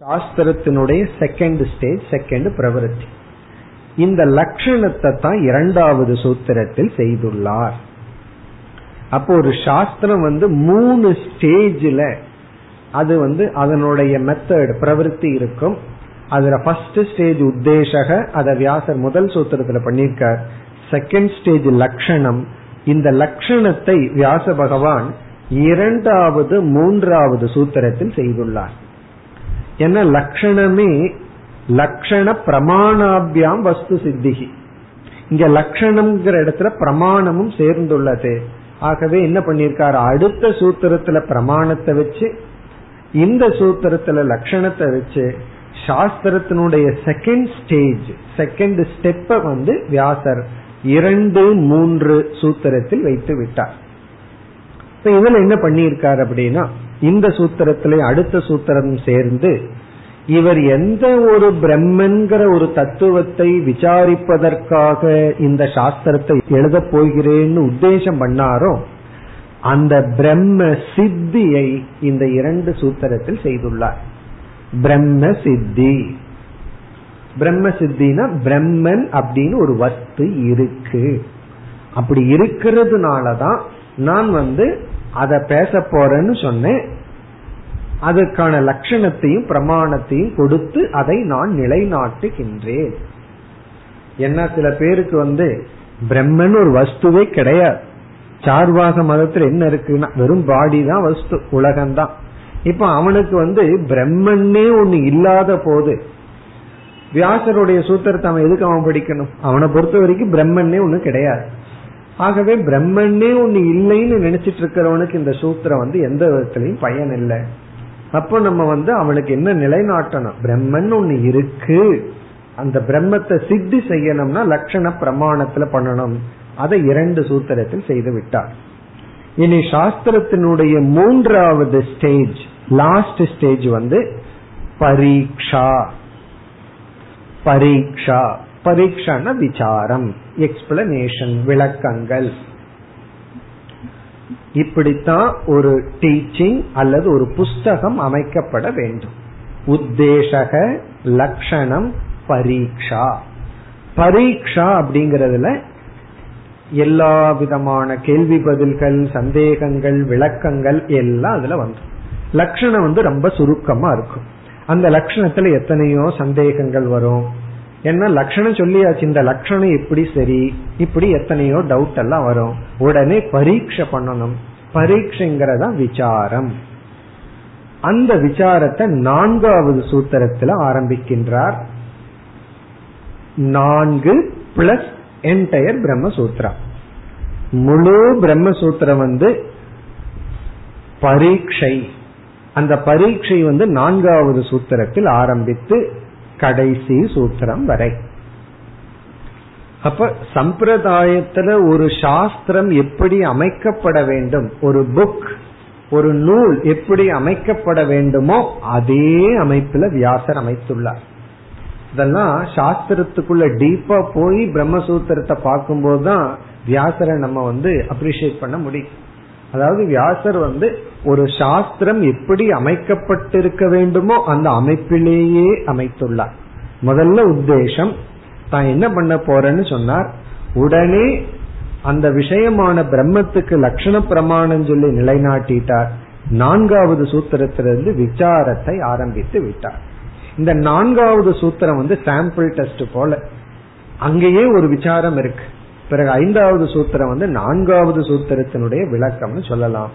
சாஸ்திரத்தினுடைய செகண்ட் ஸ்டேஜ் செகண்ட் பிரவருத்தி. இந்த லட்சணத்தை தான் இரண்டாவது சூத்திரத்தில் செய்துள்ளார். அப்போ ஒரு சாஸ்திரம் வந்து மூணு ஸ்டேஜில் அது வந்து அதனுடைய மெத்தட் பிரவருத்தி இருக்கும். அதுல ஃபர்ஸ்ட் ஸ்டேஜ் உத்தேசக அத வியாசர் முதல் சூத்திரத்துல பண்ணியிருக்கார். செகண்ட் ஸ்டேஜ் லட்சணம். இந்த லட்சணத்தை வியாச பகவான் இரண்டாவது மூன்றாவது சூத்திரத்தில் செய்துள்ளார். என்ன லட்சணமே லட்சண பிரமாணாபியாம் வஸ்து சித்திகி இங்க லட்சணம்ங்கிற இடத்துல பிரமாணமும் சேர்ந்துள்ளது. ஆகவே என்ன பண்ணிருக்காரு அடுத்த சூத்திரத்துல பிரமாணத்தை வச்சு இந்த சூத்திரத்துல லட்சணத்தை வச்சு சாஸ்திரத்தினுடைய செகண்ட் ஸ்டேஜ் செகண்ட் ஸ்டெப்ப வந்து வியாசர் இரண்டு மூன்று சூத்திரத்தில் வைத்து விட்டார். இப்ப இதுல என்ன பண்ணியிருக்காரு அப்படின்னா இந்த சூத்திரத்திலே அடுத்த சூத்திரம் சேர்ந்து இவர் எந்த ஒரு பிரம்மன்கிற ஒரு தத்துவத்தை விசாரிப்பதற்காக இந்த சாஸ்திரத்தை எழுத போகிறேன்னு உத்தேசம் பண்ணாரோ அந்த பிரம்ம சித்தியை இந்த இரண்டு சூத்திரத்தில் செய்துள்ளார். பிரம்ம சித்தி. பிரம்ம சித்தினா பிரம்மன் அப்படின்னு ஒரு வஸ்து இருக்கு. அப்படி இருக்கிறதுனாலதான் நான் வந்து அதை பேச போறேன்னு சொன்னேன். அதற்கான லட்சணத்தையும் பிரமாணத்தையும் கொடுத்து அதை நான் நிலைநாட்டுகின்றேன். என்ன சில பேருக்கு வந்து பிரம்மன் ஒரு வஸ்துவே கிடையாது. சார்வாக மதத்துல என்ன இருக்குன்னா வெறும் பாடி தான் வஸ்து உலகம்தான். இப்ப அவனுக்கு வந்து பிரம்மன்னே ஒண்ணு இல்லாத போது வியாசருடைய சூத்திரத்தை அவன் எதுக்கு அவன் படிக்கணும்? அவனை பொறுத்த வரைக்கும் பிரம்மன்னே ஒண்ணு கிடையாது. ஆகவே பிரம்மன்னே ஒண்ணு இல்லைன்னு நினைச்சிட்டு இருக்கிறவனுக்கு இந்த சூத்திரம் வந்து எந்த விதத்திலையும் பயன் இல்லை. அப்போ நம்ம வந்து அவனுக்கு என்ன நிலைநாட்டணும்? பிரம்மன் ஒண்ணு இருக்கு. அந்த பிரம்மத்தை சித்தி செய்யணும்னா லட்சண பிரமாணத்துல பண்ணணும். அதை இரண்டு சூத்திரத்தில் செய்து விட்டார். இனி சாஸ்திரத்தினுடைய மூன்றாவது ஸ்டேஜ் லாஸ்ட் ஸ்டேஜ் வந்து பரீட்சா பரீட்சா பரீட்சான விசாரம் எக்ஸ்பிளனேஷன் விளக்கங்கள். இப்படித்தான் ஒரு டீச்சிங் அல்லது ஒரு புஸ்தகம் அமைக்கப்பட வேண்டும். உத்தேசக லட்சணம் பரீட்சா பரீட்சா அப்படிங்கறதுல எல்லா விதமான கேள்வி பதில்கள் சந்தேகங்கள் விளக்கங்கள் எல்லாம் அதுல வந்துடும் லட்சணம் வந்து ரொம்ப சுருக்கமா இருக்கும். அந்த லட்சணத்துல எத்தனையோ சந்தேகங்கள் வரும். என்ன லட்சணம் சொல்லியாச்சு. இந்த லட்சணம் எப்படி சரி இப்படி எத்தனையோ டவுட் எல்லாம் வரும். உடனே பரீட்சை பண்ணணும். பரீட்சைங்கிறதா விசாரம். அந்த விசாரத்தை நான்காவது சூத்திரத்துல ஆரம்பிக்கின்றார். நான்கு பிளஸ் என்டையர் பிரம்மசூத்திரம். முழு பிரம்மசூத்திரம் வந்து பரீட்சை. அந்த பரீட்சை வந்து நான்காவது சூத்திரத்தில் ஆரம்பித்து கடைசி சூத்திரம் வரை. அப்ப சம்பிரதாயத்துல ஒரு சாஸ்திரம் எப்படி அமைக்கப்பட வேண்டும்? ஒரு புக் ஒரு நூல் எப்படி அமைக்கப்பட வேண்டுமோ அதே அமைப்புல வியாசர் அமைத்துள்ளார். இதெல்லாம் சாஸ்திரத்துக்குள்ள டீப்பா போய் பிரம்மசூத்திரத்தை பார்க்கும்போது தான் வியாசரை நம்ம வந்து அப்ரிசியேட் பண்ண முடியும். அதாவது வியாசர் வந்து ஒரு சாஸ்திரம் எப்படி அமைக்கப்பட்டிருக்க வேண்டுமோ அந்த அமைப்பிலேயே அமைத்துள்ளார். முதல்ல உத்தேசம். தான் என்ன பண்ண போறேன்னு சொன்னார். உடனே அந்த விஷயமான பிரம்மத்துக்கு லட்சண பிரமாணம் சொல்லி நிலைநாட்டிட்டார். நான்காவது சூத்திரத்திலிருந்து விசாரத்தை ஆரம்பித்து விட்டார். இந்த நான்காவது சூத்திரம் வந்து சாம்பிள் டெஸ்ட் போல. அங்கேயே ஒரு விசாரம் இருக்கு. பிறகு ஐந்தாவது சூத்திரம் வந்து நான்காவது சூத்திரத்தினுடைய விளக்கம்னு சொல்லலாம்.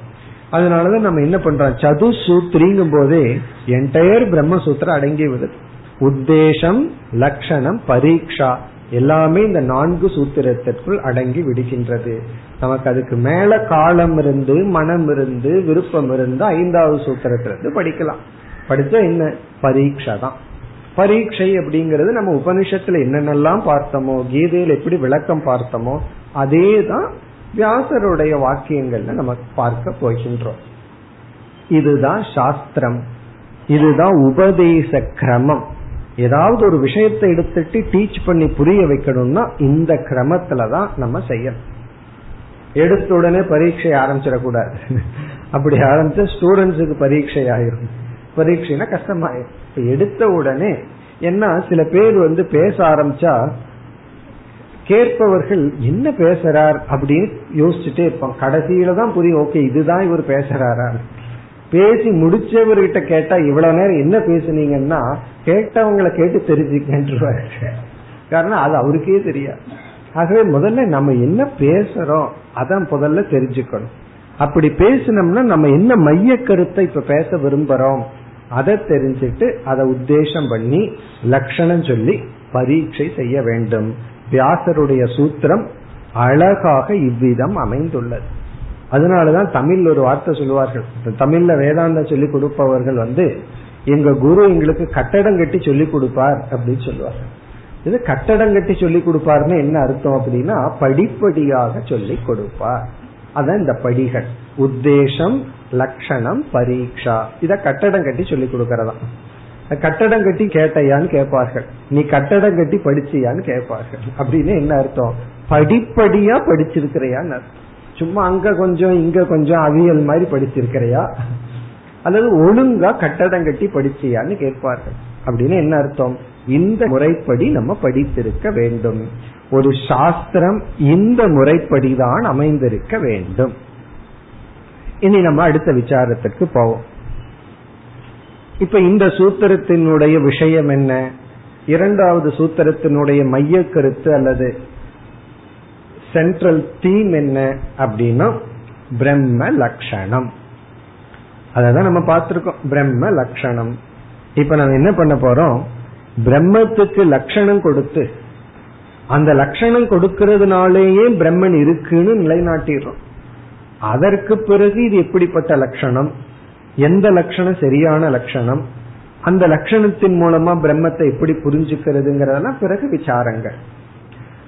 அதனாலதான் நம்ம என்ன பண்றோம்? சது சூத்திரிங்கும் போதே என்டையர் பிரம்மசூத்திரம் அடங்கி விடுது உத்தேசம் லட்சணம் பரீட்சா எல்லாமே இந்த நான்கு சூத்திரத்திற்குள் அடங்கி விடுகின்றது. நமக்கு அதுக்கு மேல காலம் இருந்து மனம் இருந்து விருப்பம் இருந்து ஐந்தாவது சூத்திரத்திலிருந்து படிக்கலாம். படிச்சா என்ன? பரீட்சை தான். பரீட்சை அப்படிங்கறது நம்ம உபனிஷத்துல என்னென்னலாம் பார்த்தோமோ கீதையில் எப்படி விளக்கம் பார்த்தோமோ அதே தான் வியாசருடைய வாக்கியங்கள்ல நம்ம பார்க்க போகின்றோம். இதுதான் சாஸ்திரம். இதுதான் உபதேச கிரமம். ஏதாவது ஒரு விஷயத்தை எடுத்துட்டு டீச் பண்ணி புரிய வைக்கணும்னா இந்த கிரமத்துலதான் நம்ம செய்யணும். எடுத்த உடனே பரீட்சை ஆரம்பிச்சிடக்கூடாது. அப்படி ஆரம்பிச்சா ஸ்டூடெண்ட்ஸுக்கு பரீட்சை ஆயிரும். பரீட்சைனா கஷ்டமாயிரும் இப்ப எடுத்த உடனே என்ன சில பேர் வந்து பேச ஆரம்பிச்சா கேட்பவர்கள் என்ன பேசுறார் அப்படின்னு யோசிச்சுட்டே இருப்பான் கடைசியில தான் புரியும் ஓகே இதுதான் இவர் பேசுறாரா பேசி முடிச்சவர்கிட்ட கேட்டா இவ்வளவு நேரம் என்ன பேசுனீங்கன்னா கேட்டவங்களை கேட்டு தெரிஞ்சுக்கின்றாரு காரணம் அது அவருக்கே தெரியாது. ஆகவே முதல்ல நம்ம என்ன பேசுறோம் அதான் முதல்ல தெரிஞ்சுக்கணும். அப்படி பேசினோம்னா நம்ம என்ன மைய கருத்தை இப்ப பேச விரும்புறோம்? அதை தெரிஞ்சிட்டு அதை உத்தேசம் பண்ணி லட்சணம் சொல்லி பரீட்சை செய்ய வேண்டும். வியாசருடைய சூத்திரம் அழகாக இவ்விதம் அமைந்துள்ளது. அதனாலதான் தமிழ் ஒரு வார்த்தை சொல்லுவார்கள். தமிழ்ல வேதாந்தம் சொல்லி கொடுப்பவர்கள் வந்து எங்க குரு எங்களுக்கு கட்டடம் கட்டி சொல்லி கொடுப்பார் அப்படின்னு சொல்லுவார்கள். இது கட்டடம் கட்டி சொல்லி கொடுப்பாருன்னு என்ன அர்த்தம் அப்படின்னா படிப்படியாக சொல்லி கொடுப்பார். அதான் இந்த படிகள். உத்தேசம் லட்சணம் பரீட்சா. இத கட்டடம் கட்டி சொல்லி கொடுக்கறதா கட்டடம் கட்டி கேட்டையான்னு கேட்பார்கள். நீ கட்டடம் கட்டி படிச்சியான்னு கேட்பார்கள். அப்படின்னு என்ன அர்த்தம்? படிப்படியா படிச்சிருக்கிறையான்னு அர்த்தம். சும்மா அங்க கொஞ்சம் இங்க கொஞ்சம் அவியல் மாதிரி படிச்சிருக்கிறையா? அல்லது ஒழுங்கா கட்டடம் கட்டி படிச்சியான்னு கேட்பார்கள். அப்படின்னு என்ன அர்த்தம்? இந்த முறைப்படி நம்ம படித்திருக்க வேண்டும். ஒரு சாஸ்திரம் இந்த முறைப்படிதான் அமைந்திருக்க வேண்டும். இனி நம்ம அடுத்த விசாரத்திற்கு போவோம். இப்ப இந்த சூத்திரத்தினுடைய விஷயம் என்ன? இரண்டாவது சூத்திரத்தினுடைய மைய கருத்து அல்லது சென்ட்ரல் தீம் என்ன அப்படின்னா பிரம்ம லட்சணம் அதான் நம்ம பார்த்திருக்கோம். பிரம்ம லட்சணம் இப்ப நம்ம என்ன பண்ண போறோம்? பிரம்மத்துக்கு லட்சணம் கொடுத்து அந்த லட்சணம் கொடுக்கறதுனாலேயே பிரம்மன் இருக்குன்னு நிலைநாட்டிடுறோம். அதற்கு பிறகு இது எப்படிப்பட்ட லட்சணம்? எந்த லட்சணம் சரியான லட்சணம்? அந்த லட்சணத்தின் மூலமா பிரம்மத்தை எப்படி புரிஞ்சுக்கிறதுங்கிறதெல்லாம் பிறகு விசாரங்கள்.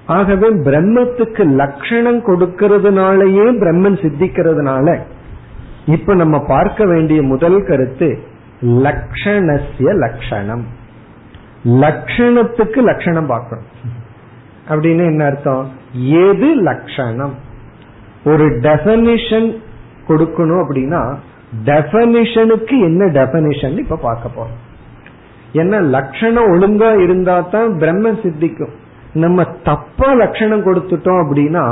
ஆகவே பிரம்மத்துக்கு லட்சணம் கொடுக்கறதுனாலயே பிரம்மன் சித்திக்கிறதுனால இப்ப நம்ம பார்க்க வேண்டிய முதல் கருத்து லட்சணசிய லட்சணம். லட்சணத்துக்கு லட்சணம் பார்க்கணும். அப்படின்னு என்ன அர்த்தம்? எது லட்சணம்? ஒரு டெபனிஷன் கொடுக்கணும் அப்படின்னா டெபனிஷனுக்கு என்ன டெபனிஷன் இப்ப பார்க்க போறோம். என்ன லட்சணம் ஒழுங்கா இருந்தா தான் பிரம்ம சித்திக்கும். நம்ம தப்பா லட்சணம் கொடுத்துட்டோம் அப்படின்னா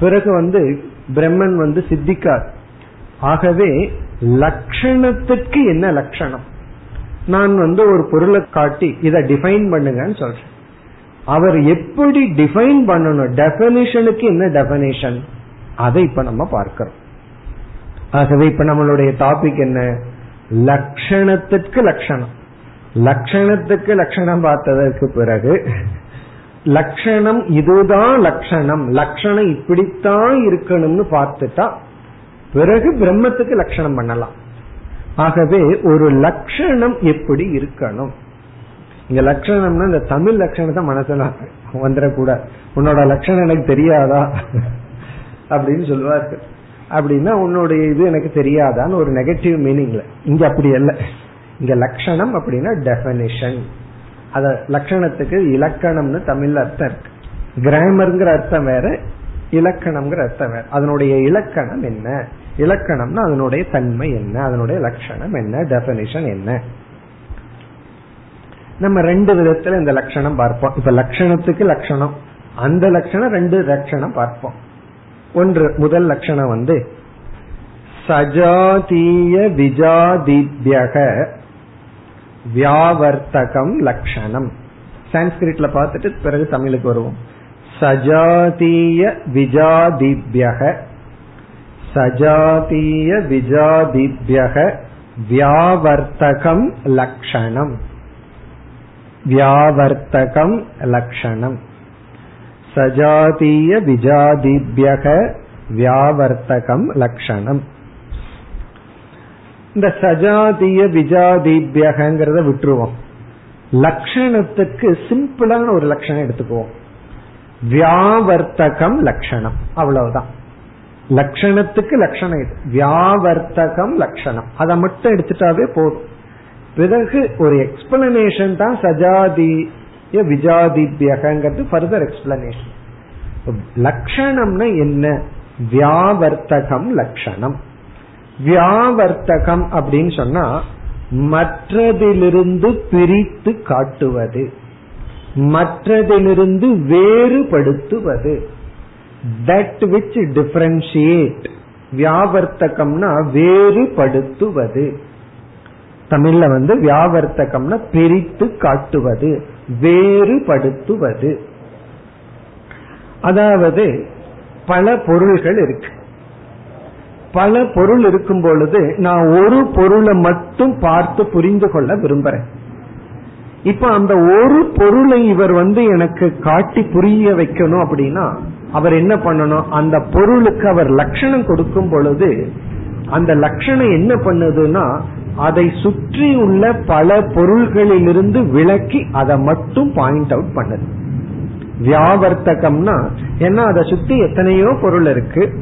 பிறகு வந்து பிரம்மன் வந்து சித்திக்காது ஆகவே லட்சணத்துக்கு என்ன லட்சணம்? நான் வந்து ஒரு பொருளை காட்டி இதை டிஃபைன் பண்ணுங்கன்னு சொல்றேன். அவர் எப்படி டிஃபைன் பண்ணணும்? டெபனிஷனுக்கு என்ன டெபனிஷன் அதை இப்ப நம்ம பார்க்கிறோம். ஆகவே இப்ப நம்மளுடைய டாபிக் என்ன? லட்சணத்துக்கு லட்சணம் லட்சணத்துக்கு லட்சணம் பார்த்ததற்கு பிறகு லட்சணம் இதுதான் லட்சணம் லட்சணம் இப்படித்தான் இருக்கணும்னு பார்த்துட்டா பிறகு பிரம்மத்துக்கு லட்சணம் பண்ணலாம். ஆகவே ஒரு லட்சணம் எப்படி இருக்கணும்? இங்க லட்சணம்னா இந்த தமிழ் லட்சணத்தை மனசுல வந்துடக்கூடாது. உன்னோட லட்சணம் எனக்கு தெரியாதா? அப்படின்னு சொல்லுவார்கள். அப்படின்னா உன்னுடைய இது எனக்கு தெரியாதான்னு ஒரு நெகட்டிவ் மீனிங்ல இங்க அப்படி அல்ல. இங்க லட்சணம் அப்படின்னா டெபனிஷன் அத லட்சணத்துக்கு இலக்கணம்னு தமிழ்ல அர்த்தம் இருக்கு. கிராமருங்கிற அர்த்தம் வேற இலக்கணம்ங்கிற அர்த்தம் வேற. அதனுடைய இலக்கணம் என்ன? இலக்கணம்னா அதனுடைய தன்மை என்ன? அதனுடைய லட்சணம் என்ன? டெபனிஷன் என்ன? நம்ம ரெண்டு விதத்துல இந்த லட்சணம் பார்ப்போம். இப்ப லட்சணத்துக்கு லட்சணம் அந்த லட்சணம் ரெண்டு லட்சணம் பார்ப்போம். ஒன்று முதல் லட்சணம் வந்து சஜாதீய விஜாதித்யக வியாவர்த்தகம் லட்சணம் சான்ஸ்கிரிட்ல பார்த்துட்டு பிறகு தமிழுக்கு வருவோம். சஜாதீய விஜாதித்யக சஜாதீய விஜாதித்யக வியாவர்த்தகம் லட்சணம் வியாவர்த்தகம் லட்சணம் சஜாதீய விஜாதிபியக வியாவர்த்தகம் லட்சணம் இந்த சஜாதிய விஜாதிபியகங்கிறத விட்டுருவோம். லட்சணத்துக்கு சிம்பிளான ஒரு லட்சணம் எடுத்துக்குவோம். வியாவர்த்தகம் லட்சணம் அவ்வளவுதான். லட்சணத்துக்கு லட்சணம் இது. வியாவர்த்தகம் லட்சணம் அதை மட்டும் எடுத்துட்டாவே போதும். பிறகு ஒரு எக்ஸ்பிளனேஷன் தான் சஜாதி விஜாதித்யகிறது ஃபர்தர் எக்ஸ்பிளனேஷன் லட்சணம்னா என்ன? வியாவர்த்தகம் லட்சணம் வியாவர்த்தகம் அப்படின்னு சொன்னா மற்றதிலிருந்து பிரித்து காட்டுவது மற்றதிலிருந்து வேறுபடுத்துவது. தட் விச் டிஃபரன்ஷியேட் வியாவர்த்தகம்னா வேறுபடுத்துவது. தமிழ்ல வந்து வியாவர்த்தகம்னா பிரித்து காட்டுவது. வேறுபடுத்துவது. அதாவது பல பொருள்கள் இருக்கு. பல பொருள் இருக்கும் பொழுது நான் ஒரு பொருளை மட்டும் பார்த்து புரிந்து கொள்ள விரும்புறேன். இப்ப அந்த ஒரு பொருளை இவர் வந்து எனக்கு காட்டி புரிய வைக்கணும் அப்படின்னா அவர் என்ன பண்ணணும்? அந்த பொருளுக்கு அவர் லட்சணம் கொடுக்கும் பொழுது அந்த லட்சணம் என்ன பண்ணுதுன்னா அதை சுற்றி உள்ள பல பொருள்களிலிருந்து விளக்கி அதை மட்டும் பாயிண்ட் அவுட் பண்ணுது. வியாவர்த்தகம்னா ஏன்னா அதை சுத்தி எத்தனையோ பொருள் இருக்கு.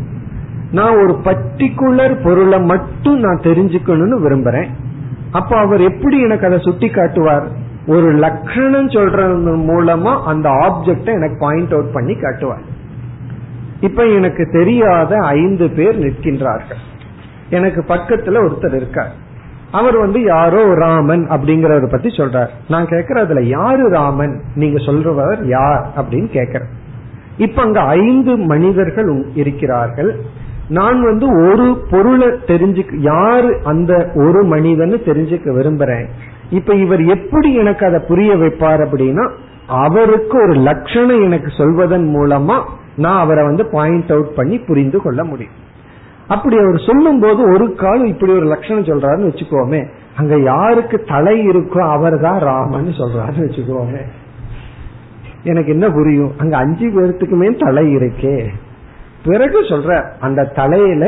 நான் ஒரு பர்டிகுலர் பொருளை மட்டும் நான் தெரிஞ்சுக்கணும்னு விரும்புறேன். அப்ப அவர் எப்படி எனக்கு அதை சுட்டி காட்டுவார்? ஒரு லட்சணம் சொல்றது மூலமா அந்த ஆப்ஜெக்ட எனக்கு பாயிண்ட் அவுட் பண்ணி காட்டுவார். இப்ப எனக்கு தெரியாத ஐந்து பேர் நிற்கின்றார்கள். எனக்கு பக்கத்துல ஒருத்தர் இருக்கார். அவர் வந்து யாரோ ராமன் அப்படிங்கறத பத்தி சொல்றார். நான் கேக்குற அதுல யாரு ராமன்? நீங்க சொல்றவர் யார் அப்படின்னு கேக்குறேன். இப்ப அங்க ஐந்து மனிதர்கள் இருக்கிறார்கள். நான் வந்து ஒரு பொருளை தெரிஞ்சுக்க யாரு அந்த ஒரு மனிதன் தெரிஞ்சுக்க விரும்புறேன். இப்ப இவர் எப்படி எனக்கு அதை புரிய வைப்பார் அப்படின்னா அவருக்கு ஒரு லட்சணம் எனக்கு சொல்வதன் மூலமா நான் அவரை வந்து பாயிண்ட் அவுட் பண்ணி புரிந்து கொள்ள முடியும். அப்படி அவர் சொல்லும் போது ஒரு காலம் இப்படி ஒரு லட்சணம் சொல்றாருன்னு வச்சுக்கோமே. அங்க யாருக்கு தலை இருக்கோ அவர் தான் ராமன் சொல்றாருன்னு வச்சுக்கோமே. எனக்கு என்ன புரியும்? அங்க அஞ்சு பேர்த்துக்குமே தலை இருக்கே. பிறகு சொல்ற அந்த தலையில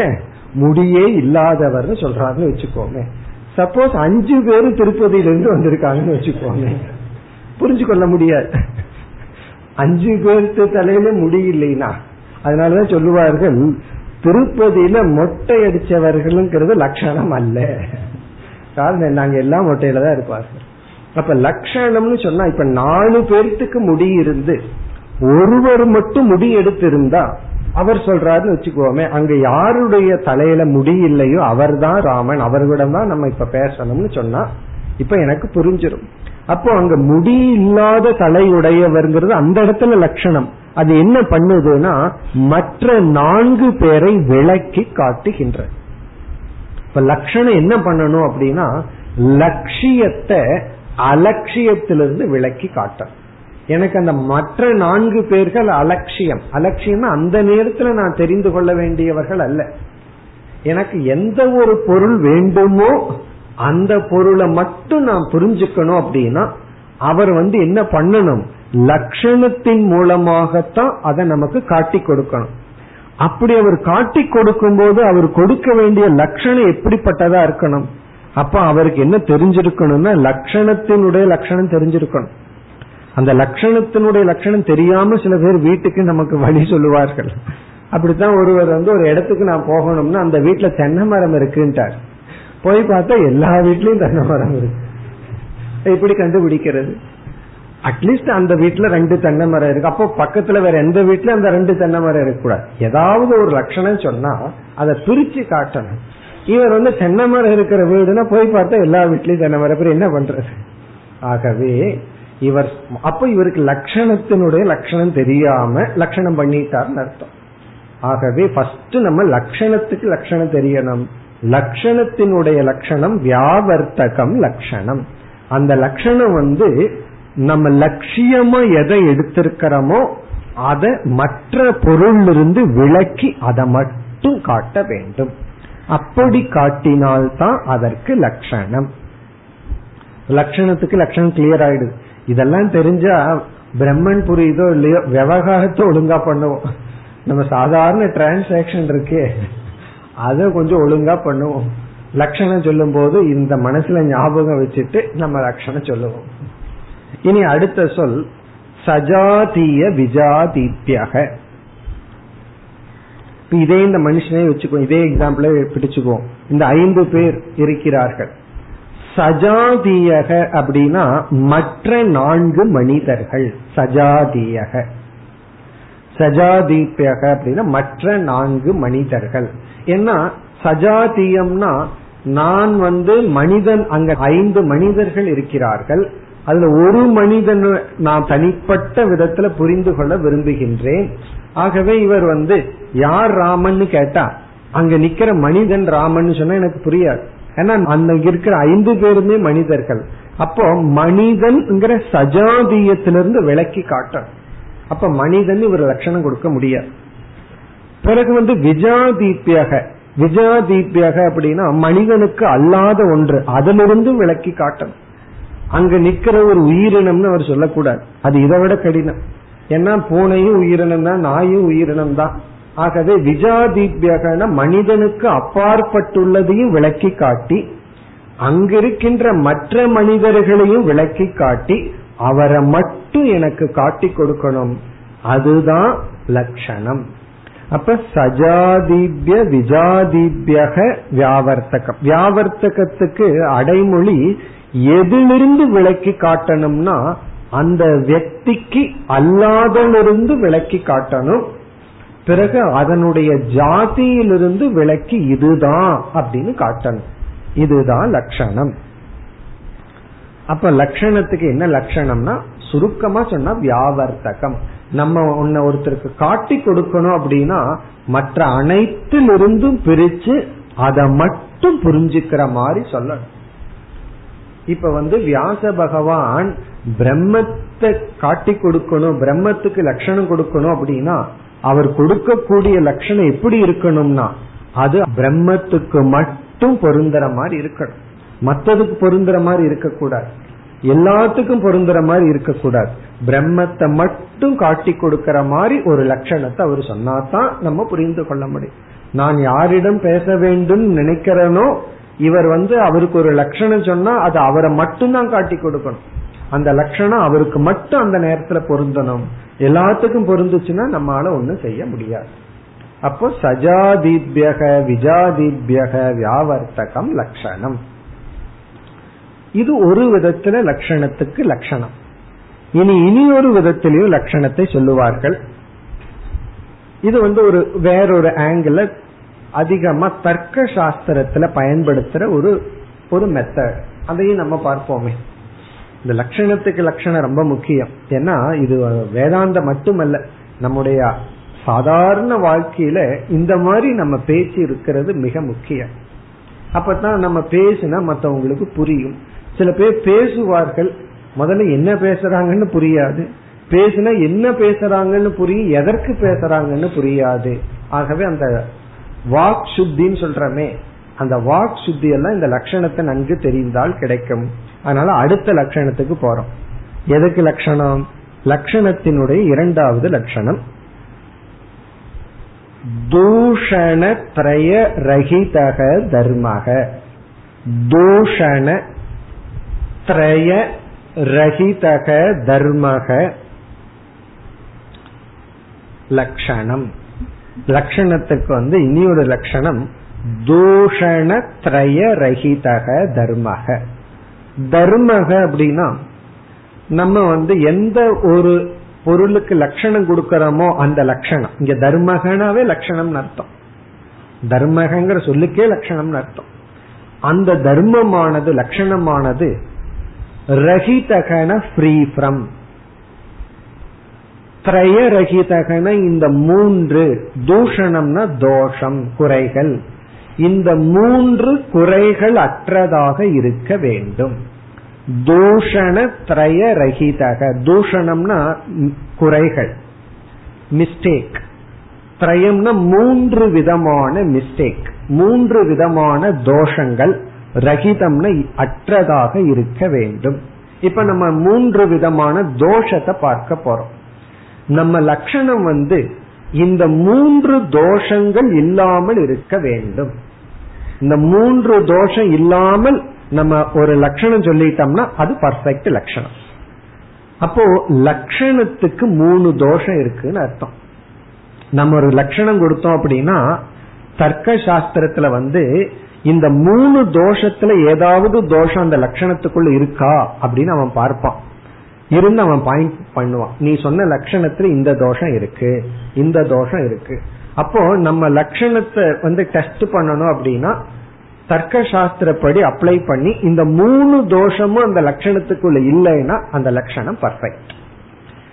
முடியே இல்லாதவர்னு சொல்றாருன்னு வச்சுக்கோமே. சப்போஸ் அஞ்சு பேரும் திருப்பதியிலிருந்து வந்திருக்காங்கன்னு வச்சுக்கோங்க புரிஞ்சு கொள்ள முடியாது. அஞ்சு பேருக்கு தலையில முடியலைனா அதனாலதான் சொல்லுவார்கள் திருப்பதியில மொட்டை அடிச்சவர்களுங்கிறது லட்சணம் அல்ல. காரணம் நாங்க எல்லாம் மொட்டையில தான் இருப்பார்கள். அப்ப லட்சணம்னு சொன்னா இப்ப நாலு பேர்த்துக்கு முடி இருந்து ஒருவர் மட்டும் முடி எடுத்திருந்தா அவர் சொல்றாருன்னு வச்சுக்கோமே அங்க யாருடைய தலையில முடி இல்லையோ அவர் தான் ராமன் அவர்களிடம் தான் நம்ம இப்ப பேசணும்னு சொன்னா இப்ப எனக்கு புரிஞ்சிடும் அப்போ அங்க முடி இல்லாத தலையுடையவர்ங்கிறது அந்த இடத்துல லட்சணம். அது என்ன பண்ணுதுன்னா மற்ற நான்கு பேரை விளக்கி காட்டுகின்ற. இப்ப லட்சணம் என்ன பண்ணணும் அப்படின்னா லட்சியத்தை அலட்சியத்திலிருந்து விளக்கி காட்டும் எனக்கு அந்த மற்ற நான்கு பேர்கள் அலட்சியம். அலட்சியம்னா அந்த நேரத்துல நான் தெரிந்து கொள்ள வேண்டியவர்கள் அல்ல. எனக்கு எந்த ஒரு பொருள் வேண்டுமோ அந்த பொருளை மட்டும் நான் புரிஞ்சுக்கணும் அப்படின்னா அவர் வந்து என்ன பண்ணணும்? லட்சணத்தின் மூலமாகத்தான் அதை நமக்கு காட்டி கொடுக்கணும். அப்படி அவர் காட்டி கொடுக்கும் போது அவர் கொடுக்க வேண்டிய லட்சணம் எப்படிப்பட்டதா இருக்கணும்? அப்ப அவருக்கு என்ன தெரிஞ்சிருக்கணும்னா லட்சணத்தினுடைய லட்சணம் தெரிஞ்சிருக்கணும். அந்த லட்சணத்தினுடைய லட்சணம் தெரியாம சில பேர் வீட்டுக்கு நமக்கு வழி சொல்லுவார்கள். அப்படித்தான் ஒருவர் வந்து ஒரு இடத்துக்கு நான் போகணும்னா அந்த வீட்டுல தென்னை மரம் இருக்குன்ட்டார். போய் பார்த்தா எல்லா வீட்லயும் தென்னை மரம் இருக்கு. எப்படி கண்டுபிடிக்கிறது. அட்லீஸ்ட் அந்த வீட்டுல ரெண்டு தென்னை மரம் இருக்கு. அப்போ பக்கத்துல வேற எந்த வீட்டுல அந்த ரெண்டு தென்னை மரம் இருக்கக்கூடாது. ஏதாவது ஒரு லட்சணம் சொன்னா அதை பிரிச்சு காட்டணும். இவர் வந்து தென்னை மரம் இருக்கிற வீடுனா போய் பார்த்தா எல்லா வீட்லயும் தென்னை மரம். என்ன பண்றது? ஆகவே இவர் அப்ப இவருக்கு லட்சணத்தினுடைய லட்சணம் தெரியாம லட்சணம் பண்ணிட்டார்னு அர்த்தம். ஆகவே ஃபர்ஸ்ட் நம்ம லட்சணத்துக்கு லட்சணம் தெரியணும். லட்சணத்தினுடைய லட்சணம் வியாவர்த்தகம் லட்சணம். அந்த லட்சணம் வந்து நம்ம லட்சியமா எதை எடுத்திருக்கிறோமோ அதை மற்ற பொருளிலிருந்து விளக்கி அதை மட்டும் காட்ட வேண்டும். அப்படி காட்டினால்தான் அதற்கு லட்சணம். லட்சணத்துக்கு லட்சணம் கிளியர் ஆயிடுது. இதெல்லாம் தெரிஞ்சா பிரம்மன் புரியுதோ இல்லையோ விவகாரத்தை ஒழுங்கா பண்ணுவோம். நம்ம சாதாரண டிரான்சாக்சன் இருக்கே. அதை கொஞ்சம் ஒழுங்கா பண்ணுவோம். லட்சணம் சொல்லும் போது இந்த மனசுல ஞாபகம் வச்சுட்டு நம்ம லட்சணம் சொல்லுவோம். இனி அடுத்த சொல் சஜாதிய விஜாதித்யக. இதே இந்த மனுஷனே வச்சுக்கோ இதே எக்ஸாம்பிளே பிடிச்சுக்குவோம். இந்த ஐந்து பேர் இருக்கிறார்கள். சஜாதியக அப்படின்னா மற்ற நான்கு மனிதர்கள். சஜாதியக. சஜாதீபியக அப்படின்னா மற்ற நான்கு மனிதர்கள். ஏன்னா சஜாதியம்னா நான் வந்து மனிதன் அங்க ஐந்து மனிதர்கள் இருக்கிறார்கள். அதுல ஒரு மனிதன் நான் தனிப்பட்ட விதத்துல புரிந்து கொள்ள விரும்புகின்றேன். ஆகவே இவர் வந்து யார் ராமன் கேட்டா அங்க நிக்கிற மனிதன் ராமன் சொன்னா எனக்கு புரியாது. ஏன்னா அந்த இருக்கிற ஐந்து பேருமே மனிதர்கள். அப்போ மனிதன்ங்கிற சஜாதியத்திலிருந்து விளக்கி காட்டணும். அப்ப மனிதன் இவர் லட்சணம் கொடுக்க முடியாது. பிறகு வந்து விஜாதீப்பியக விஜாதீப்பியக அப்படின்னா மனிதனுக்கு அல்லாத ஒன்று அதிலிருந்து விளக்கி காட்டணும். அங்க நிக்கிற ஒரு உயிரினம்னு அவர் சொல்லக்கூடாது. அது இதை விட கடினம். ஏன்னா பூனையும் உயிரினம் தான் நாயும் உயிரினம் தான். ஆகவே விஜாதிபியகன மனிதனுக்கு அப்பாற்பட்டுள்ளதையும் விளக்கி காட்டி அங்கிருக்கின்ற மற்ற மனிதர்களையும் விளக்கி காட்டி அவரை மட்டும் எனக்கு காட்டி கொடுக்கணும். அதுதான் லட்சணம். அப்ப சஜாதிபிய விஜாதிபியக வியாவர்த்தகம். வியாவர்த்தகத்துக்கு அடைமொழி எதிலிருந்து விளக்கி காட்டணும்னா அந்த வக்திக்கு அல்லாதலிருந்து விளக்கி காட்டணும் பிறகு அதனுடைய ஜாதியிலிருந்து விளக்கி இதுதான் அப்படின்னு காட்டணும் இதுதான் லட்சணம் அப்ப லட்சணத்துக்கு என்ன லட்சணம்னா சுருக்கமா சொன்னா வியாவர்த்தகம் நம்ம உன்ன ஒருத்தருக்கு காட்டி கொடுக்கணும் அப்படின்னா மற்ற அனைத்திலிருந்தும் பிரிச்சு அதை மட்டும் புரிஞ்சுக்கிற மாதிரி சொல்லணும் இப்ப வந்து வியாச பகவான் பிரம்மத்தை காட்டி கொடுக்கணும் பிரம்மத்துக்கு லட்சணம் கொடுக்கணும் அப்படின்னா அவர் கொடுக்கக்கூடிய லட்சணம் எப்படி இருக்கணும்னா அது பிரம்மத்துக்கு மட்டும் பொருந்துற மாதிரி இருக்கணும். மத்ததுக்கு பொருந்துற மாதிரி இருக்கக்கூடாது. எல்லாத்துக்கும் பொருந்துற மாதிரி இருக்கக்கூடாது. பிரம்மத்தை மட்டும் காட்டி கொடுக்கற மாதிரி ஒரு லட்சணத்தை அவர் சொன்னாதான் நம்ம புரிந்து கொள்ள முடியும். நான் யாரிடம் பேச வேண்டும் நினைக்கிறேனோ இவர் வந்து அவருக்கு ஒரு லட்சணம் சொன்னா அது அவரை மட்டும்தான் காட்டி கொடுக்கணும். அந்த லட்சணம் அவருக்கு மட்டும் அந்த நேரத்துல பொருந்தணும். எல்லாத்துக்கும் பொருந்துச்சுன்னா நம்மளால ஒண்ணும் செய்ய முடியாது. அப்போ சஜாதிபியக விஜாதிபியக வியாவர்த்தகம் லட்சணம். இது ஒரு விதத்துல லட்சணத்துக்கு லட்சணம். இனி இனி ஒரு விதத்திலையும் லட்சணத்தை சொல்லுவார்கள். இது வந்து ஒரு வேறொரு ஆங்கிள் அதிகமா தர்க்க சாஸ்திரத்துல பயன்படுத்துற ஒரு ஒரு மெத்தட் அதையும் நம்ம பார்ப்போமே. இந்த லட்சணத்துக்கு லட்சணம் ரொம்ப முக்கியம். ஏன்னா இது வேதாந்த மட்டுமல்ல நம்முடைய சாதாரண வாழ்க்கையில இந்த மாதிரி நம்ம பேச்சு இருக்கிறது மிக முக்கியம். அப்பதான் நம்ம பேசினா மற்றவங்களுக்கு புரியும். சில பேர் பேசுவார்கள் முதல்ல என்ன பேசுறாங்கன்னு புரியாது. பேசினா என்ன பேசுறாங்கன்னு புரியும் எதற்கு பேசுறாங்கன்னு புரியாது. ஆகவே அந்த வாக் சுத்தின்னு சொல்றமே அந்த வாக் சுத்தி எல்லாம் இந்த லட்சணத்தை நன்கு தெரிந்தால் கிடைக்கும். அதனால அடுத்த லட்சணத்துக்கு போறோம். எதுக்கு லட்சணம்? லட்சணத்தினுடைய இரண்டாவது லட்சணம். தூஷண திரய ரகிதக தர்மக. தூஷண திரய ரகிதக தர்மக. லட்சணம். லட்சணத்துக்கு வந்து இனி ஒரு லட்சணம் தூஷண திரய ரஹிதக தர்மக. தர்மக அப்படின்னா நம்ம வந்து எந்த ஒரு பொருளுக்கு லட்சணம் கொடுக்கறோமோ அந்த லட்சணம் இங்க தர்மகனாவே லட்சணம் அர்த்தம். தர்மகங்கிற சொல்லுக்கே லட்சணம் அர்த்தம். அந்த தர்மமானது லட்சணமானது ரஹிதகன ஃப்ரீ ஃப்ரம் திரயரகிதகன இந்த மூன்று தூஷணம்னா தோஷம் குறைகள். இந்த மூன்று குறைகள் அற்றதாக இருக்க வேண்டும். தூஷண திரய ரஹிதக தூஷணம்னா குறைகள் மிஸ்டேக் திரயம்னா மூன்று விதமான மிஸ்டேக் மூன்று விதமான தோஷங்கள் ரகிதம்னா அற்றதாக இருக்க வேண்டும். இப்ப நம்ம மூன்று விதமான தோஷத்தை பார்க்க போறோம். நம்ம லட்சணம் வந்து இந்த மூன்று தோஷங்கள் இல்லாமல் இருக்க வேண்டும். இந்த மூன்று தோஷம் இல்லாமல் நம்ம ஒரு லட்சணம் சொல்லிட்டோம்னா அது பர்ஃபெக்ட் லட்சணம் அப்போ லட்சணத்துக்கு மூணு தோஷம் இருக்குன்னு அர்த்தம். நம்ம ஒரு லட்சணம் கொடுத்தோம் அப்படின்னா தர்க்க சாஸ்திரத்துல வந்து இந்த மூணு தோஷத்துல ஏதாவது தோஷம் அந்த லட்சணத்துக்குள்ள இருக்கா அப்படின்னு அவன் பார்ப்பான். இருந்து அவன் பாயிண்ட் பண்ணுவான். நீ சொன்ன லட்சணத்துல இந்த தோஷம் இருக்கு இந்த தோஷம் இருக்கு. அப்போ நம்ம லட்சணத்தை வந்து டெஸ்ட் பண்ணணும் அப்படின்னா தர்க்க சாஸ்திரப்படி அப்ளை பண்ணி இந்த மூணு தோஷமும் அந்த லட்சணத்துக்குள்ள இல்லைன்னா அந்த லட்சணம் பர்ஃபெக்ட்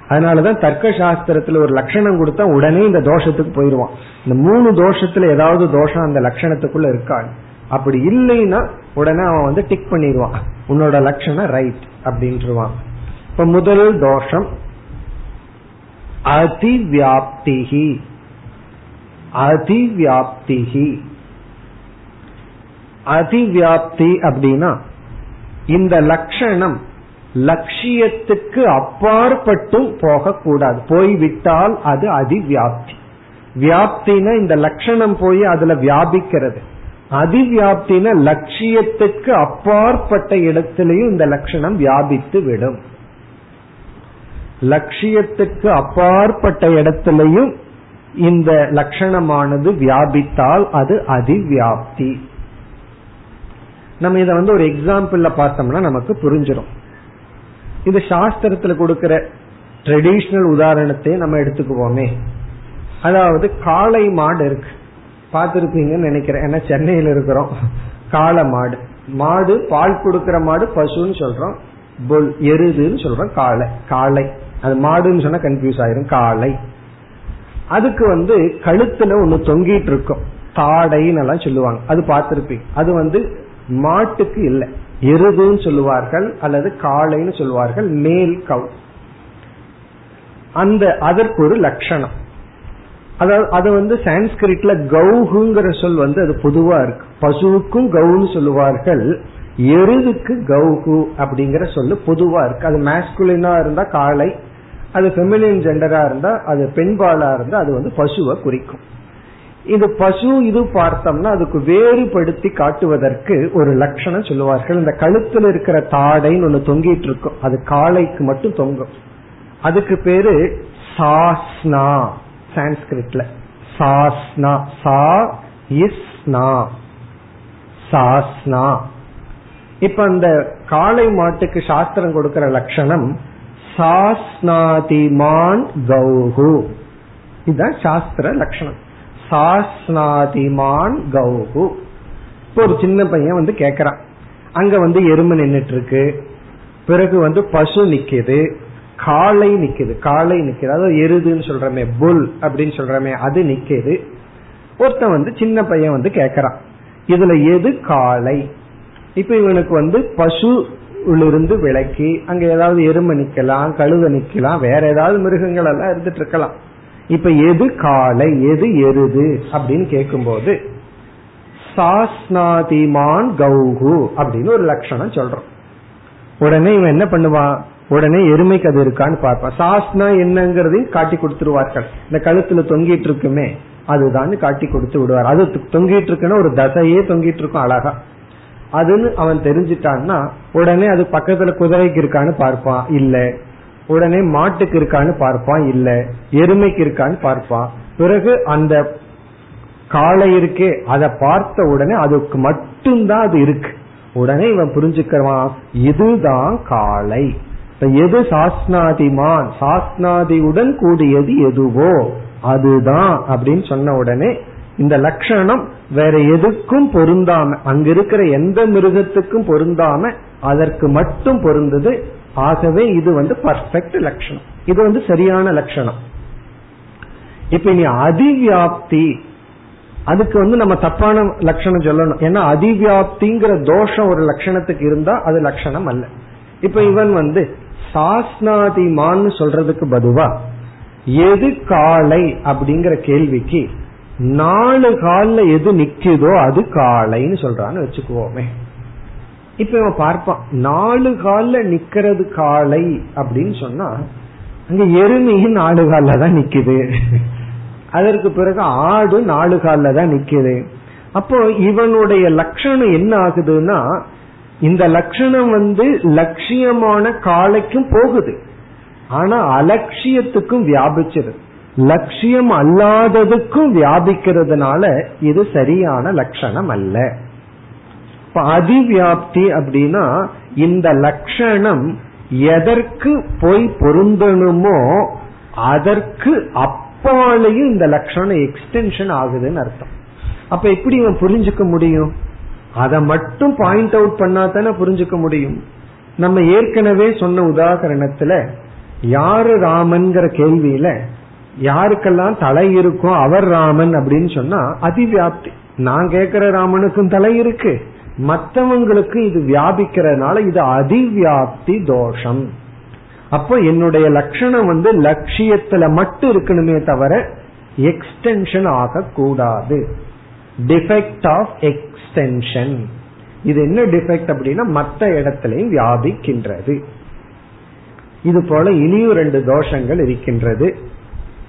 அதனாலதான் தர்க்க சாஸ்திரத்துல ஒரு லட்சணம் கொடுத்தா உடனே இந்த தோஷத்துக்கு போயிடுவான். இந்த மூணு தோஷத்துல ஏதாவது தோஷம் அந்த லட்சணத்துக்குள்ள இருக்காது. அப்படி இல்லைன்னா உடனே அவன் வந்து டிக் பண்ணிடுவான். உன்னோட லட்சணம் ரைட் அப்படின்ட்டுருவான் இப்ப முதல் தோஷம் அதிவியாப்திகி அதிவியாப்திகி அதிவியாப்தி அப்படின்னா இந்த லட்சணம் லட்சியத்துக்கு அப்பாற்பட்டும் போகக்கூடாது போய்விட்டால் அது அதிவியாப்தி வியாப்தினா இந்த லட்சணம் போய் அதுல வியாபிக்கிறது அதிவியாப்தின லட்சியத்துக்கு அப்பாற்பட்ட இடத்திலையும் இந்த லட்சணம் வியாபித்து விடும் லட்சியத்துக்கு அப்பாற்பட்ட இடத்திலையும் இந்த லட்சணமானது வியாபித்தால் அது அதிவியாப்தி. நம்ம இதை வந்து ஒரு எக்ஸாம்பிள்ல பார்த்தோம்னா நமக்கு புரிஞ்சிடும் இது சாஸ்திரத்துல கொடுக்கிற ட்ரெடிஷ்னல் உதாரணத்தை நம்ம எடுத்துக்குவோமே. அதாவது காளை மாடு இருக்கு. பார்த்திருப்பீங்கன்னு நினைக்கிறேன். ஏன்னா சென்னையில இருக்கிறோம். காளை மாடு. மாடு பால் கொடுக்கிற மாடு பசுன்னு சொல்றோம். புல் எருதுன்னு சொல்றோம். காளை. காளை. அது மாடுன்னு சொன்னா கன்ஃபியூஸ் ஆயிரும் காளை. அதுக்கு வந்து கழுத்துல ஒண்ணு தொங்கிட்டு இருக்கும். தாடைன்னு எல்லாம் சொல்லுவாங்க. அது பார்த்திருப்பீங்க. அது வந்து மாட்டுக்கு இல்லை. எருதுன்னு சொல்லுவார்கள் அல்லது காளைன்னு சொல்லுவார்கள் மேல் கவு. அந்த அதற்கு ஒரு லட்சணம். அதாவது அது வந்து சான்ஸ்கிரிட்ல கௌஹுங்கிற சொல் வந்து அது பொதுவா இருக்கு. பசுவுக்கும் கவுன்னு சொல்லுவார்கள். எருதுக்கு கௌகு அப்படிங்கிற சொல்லு பொதுவா இருக்கு. அது மேஸ்குலினா இருந்தா காளை அது பெமிலின் ஜெண்டரா இருந்தா அது பெண்பாலா இருந்தா அது வந்து பசுவை குறிக்கும். இது பசு இது பார்த்தோம்னா அதுக்கு வேறுபடுத்தி காட்டுவதற்கு ஒரு லட்சணம் சொல்லுவார்கள். இந்த கழுத்துல இருக்கிற தாடைன்னு ஒண்ணு தொங்கிட்டு இருக்கும். அது காளைக்கு மட்டும் தொங்கும். அதுக்கு பேரு சாஸ்னா சான்ஸ்கிரிட்ல. சாஸ்னா சா இஸ்னா. சாஸ்னா. இப்ப அந்த காளை மாட்டுக்கு சாஸ்திரம் கொடுக்கிற லட்சணம் சாஸ்நாதிமான் கௌஹு. இதுதான் சாஸ்திர லட்சணம். சாஸ்நாதிமான் கௌஹு. இப்போ ஒரு சின்ன பையன் வந்து கேக்குறான். அங்க வந்து எருமை நின்றுட்டு இருக்கு பிறகு வந்து பசு நிக்குது. காளை நிக்குது. காளை நிக்குது. அதாவது எருதுன்னு சொல்றமே புல் அப்படின்னு சொல்றமே அது நிக்குது. ஒருத்தன் வந்து சின்ன பையன் வந்து கேக்குறான். இதுல எது காளை? இப்ப இவனுக்கு வந்து பசு இருந்து விளக்கி அங்க ஏதாவது எருமை நிக்கலாம் கழுத நிக்கலாம் வேற ஏதாவது மிருகங்கள் எல்லாம் இருந்துட்டு இருக்கலாம். இப்ப எது காலை எது எருது அப்படின்னு கேட்கும்போது சாஸ்நாதிமான் கௌகு அப்படின்னு ஒரு லட்சணம் சொல்றோம். உடனே இவன் என்ன பண்ணுவான்? உடனே எருமைக்கு அது இருக்கான்னு பார்ப்பான். சாஸ்னா என்னங்கிறதையும் காட்டி கொடுத்துருவார்கள். இந்த கழுத்துல தொங்கிட்டு இருக்குமே அதுதான் காட்டி கொடுத்து விடுவார். அது தொங்கிட்டு இருக்குன்னா ஒரு தசையே தொங்கிட்டு இருக்கும் அழகா. அதுன்னு அவன் தெரிஞ்சிட்டான்னா உடனே அது பக்கத்துல குதிரைக்கு இருக்கான்னு பார்ப்பான் இல்ல. உடனே மாட்டுக்கு இருக்கான்னு பார்ப்பான் இல்ல. எருமைக்கு இருக்கான்னு பார்ப்பான். பிறகு அந்த காளை இருக்கே அதை பார்த்த உடனே அதுக்கு மட்டும்தான் அது இருக்கு. உடனே இவன் புரிஞ்சுக்கிறான் இதுதான் காளை. எது சாஸ்னாதிமான் சாஸ்னாதியுடன் கூடியது எதுவோ? அதுதான் அப்படின்னு சொன்ன உடனே இந்த லட்சணம் வேற எதுக்கும் பொருந்தாம அங்க இருக்கிற எந்த மிருகத்துக்கும் பொருந்தாம அதற்கு மட்டும் பொருந்தது. ஆகவே இது வந்து பர்ஃபெக்ட் லட்சணம். இது வந்து சரியான லட்சணம். இப்ப இனி அதிவியாப்தி அதுக்கு வந்து நம்ம தப்பான லட்சணம் சொல்லணும். ஏன்னா அதிவியாப்திங்கிற தோஷம் ஒரு லட்சணத்துக்கு இருந்தா அது லட்சணம் அல்ல. இப்ப இவன் வந்து சாஸ்னாதிமான்னு சொல்றதுக்கு பதுவா எது காலை அப்படிங்கிற கேள்விக்கு நாலு காலில் எது நிக்குதோ அது காளைன்னு சொல்றான்னு வச்சுக்குவோமே. இப்ப இவன் பார்ப்பான் நாலு காலில் நிக்கிறது காளை அப்படின்னு சொன்னா அங்க எருமையும் நாலு காலில் தான் நிக்குது. அதற்கு பிறகு ஆடு நாலு காலில் தான் நிக்குது. அப்போ இவனுடைய லட்சணம் என்ன ஆகுதுன்னா இந்த லட்சணம் வந்து லட்சியமான காலைக்கும் போகுது. ஆனா அலட்சியத்துக்கும் வியாபிச்சிருது. லட்சியம் அல்லாததுக்கும் வியாபிக்கிறதுனால இது சரியான லட்சணம் அல்ல அதிவியாப்தி அப்படின்னா இந்த லட்சணம் எதற்கு போய் பொருந்தணுமோ அதற்கு அப்பாலையும் இந்த லட்சணம் எக்ஸ்டென்ஷன் ஆகுதுன்னு அர்த்தம். அப்ப எப்படி இவன் புரிஞ்சுக்க முடியும்? அதை மட்டும் பாயிண்ட் அவுட் பண்ணா தானே புரிஞ்சுக்க முடியும்? நம்ம ஏற்கனவே சொன்ன உதாகரணத்துல யாரு ராமன்கிற கேள்வியில யாருக்கெல்லாம் தலை இருக்கும் அவர் ராமன் அப்படின்னு சொன்னா அதிவியாப்தி. நான் கேட்கிற ராமனுக்கும் தலை இருக்கு. மற்றவங்களுக்கு இது வியாபிக்கிறதுனால இது அதிவியாப்தி தோஷம். அப்போ என்னுடைய லட்சணம் வந்து லட்சியத்துல மட்டும் இருக்கணுமே தவிர எக்ஸ்டென்ஷன் ஆகக்கூடாது. டிஃபெக்ட் ஆஃப் எக்ஸ்டென்ஷன் இது என்ன டிஃபெக்ட் அப்படின்னா மற்ற இடத்திலையும் வியாபிக்கின்றது. இது போல இனியும் ரெண்டு தோஷங்கள் இருக்கின்றது.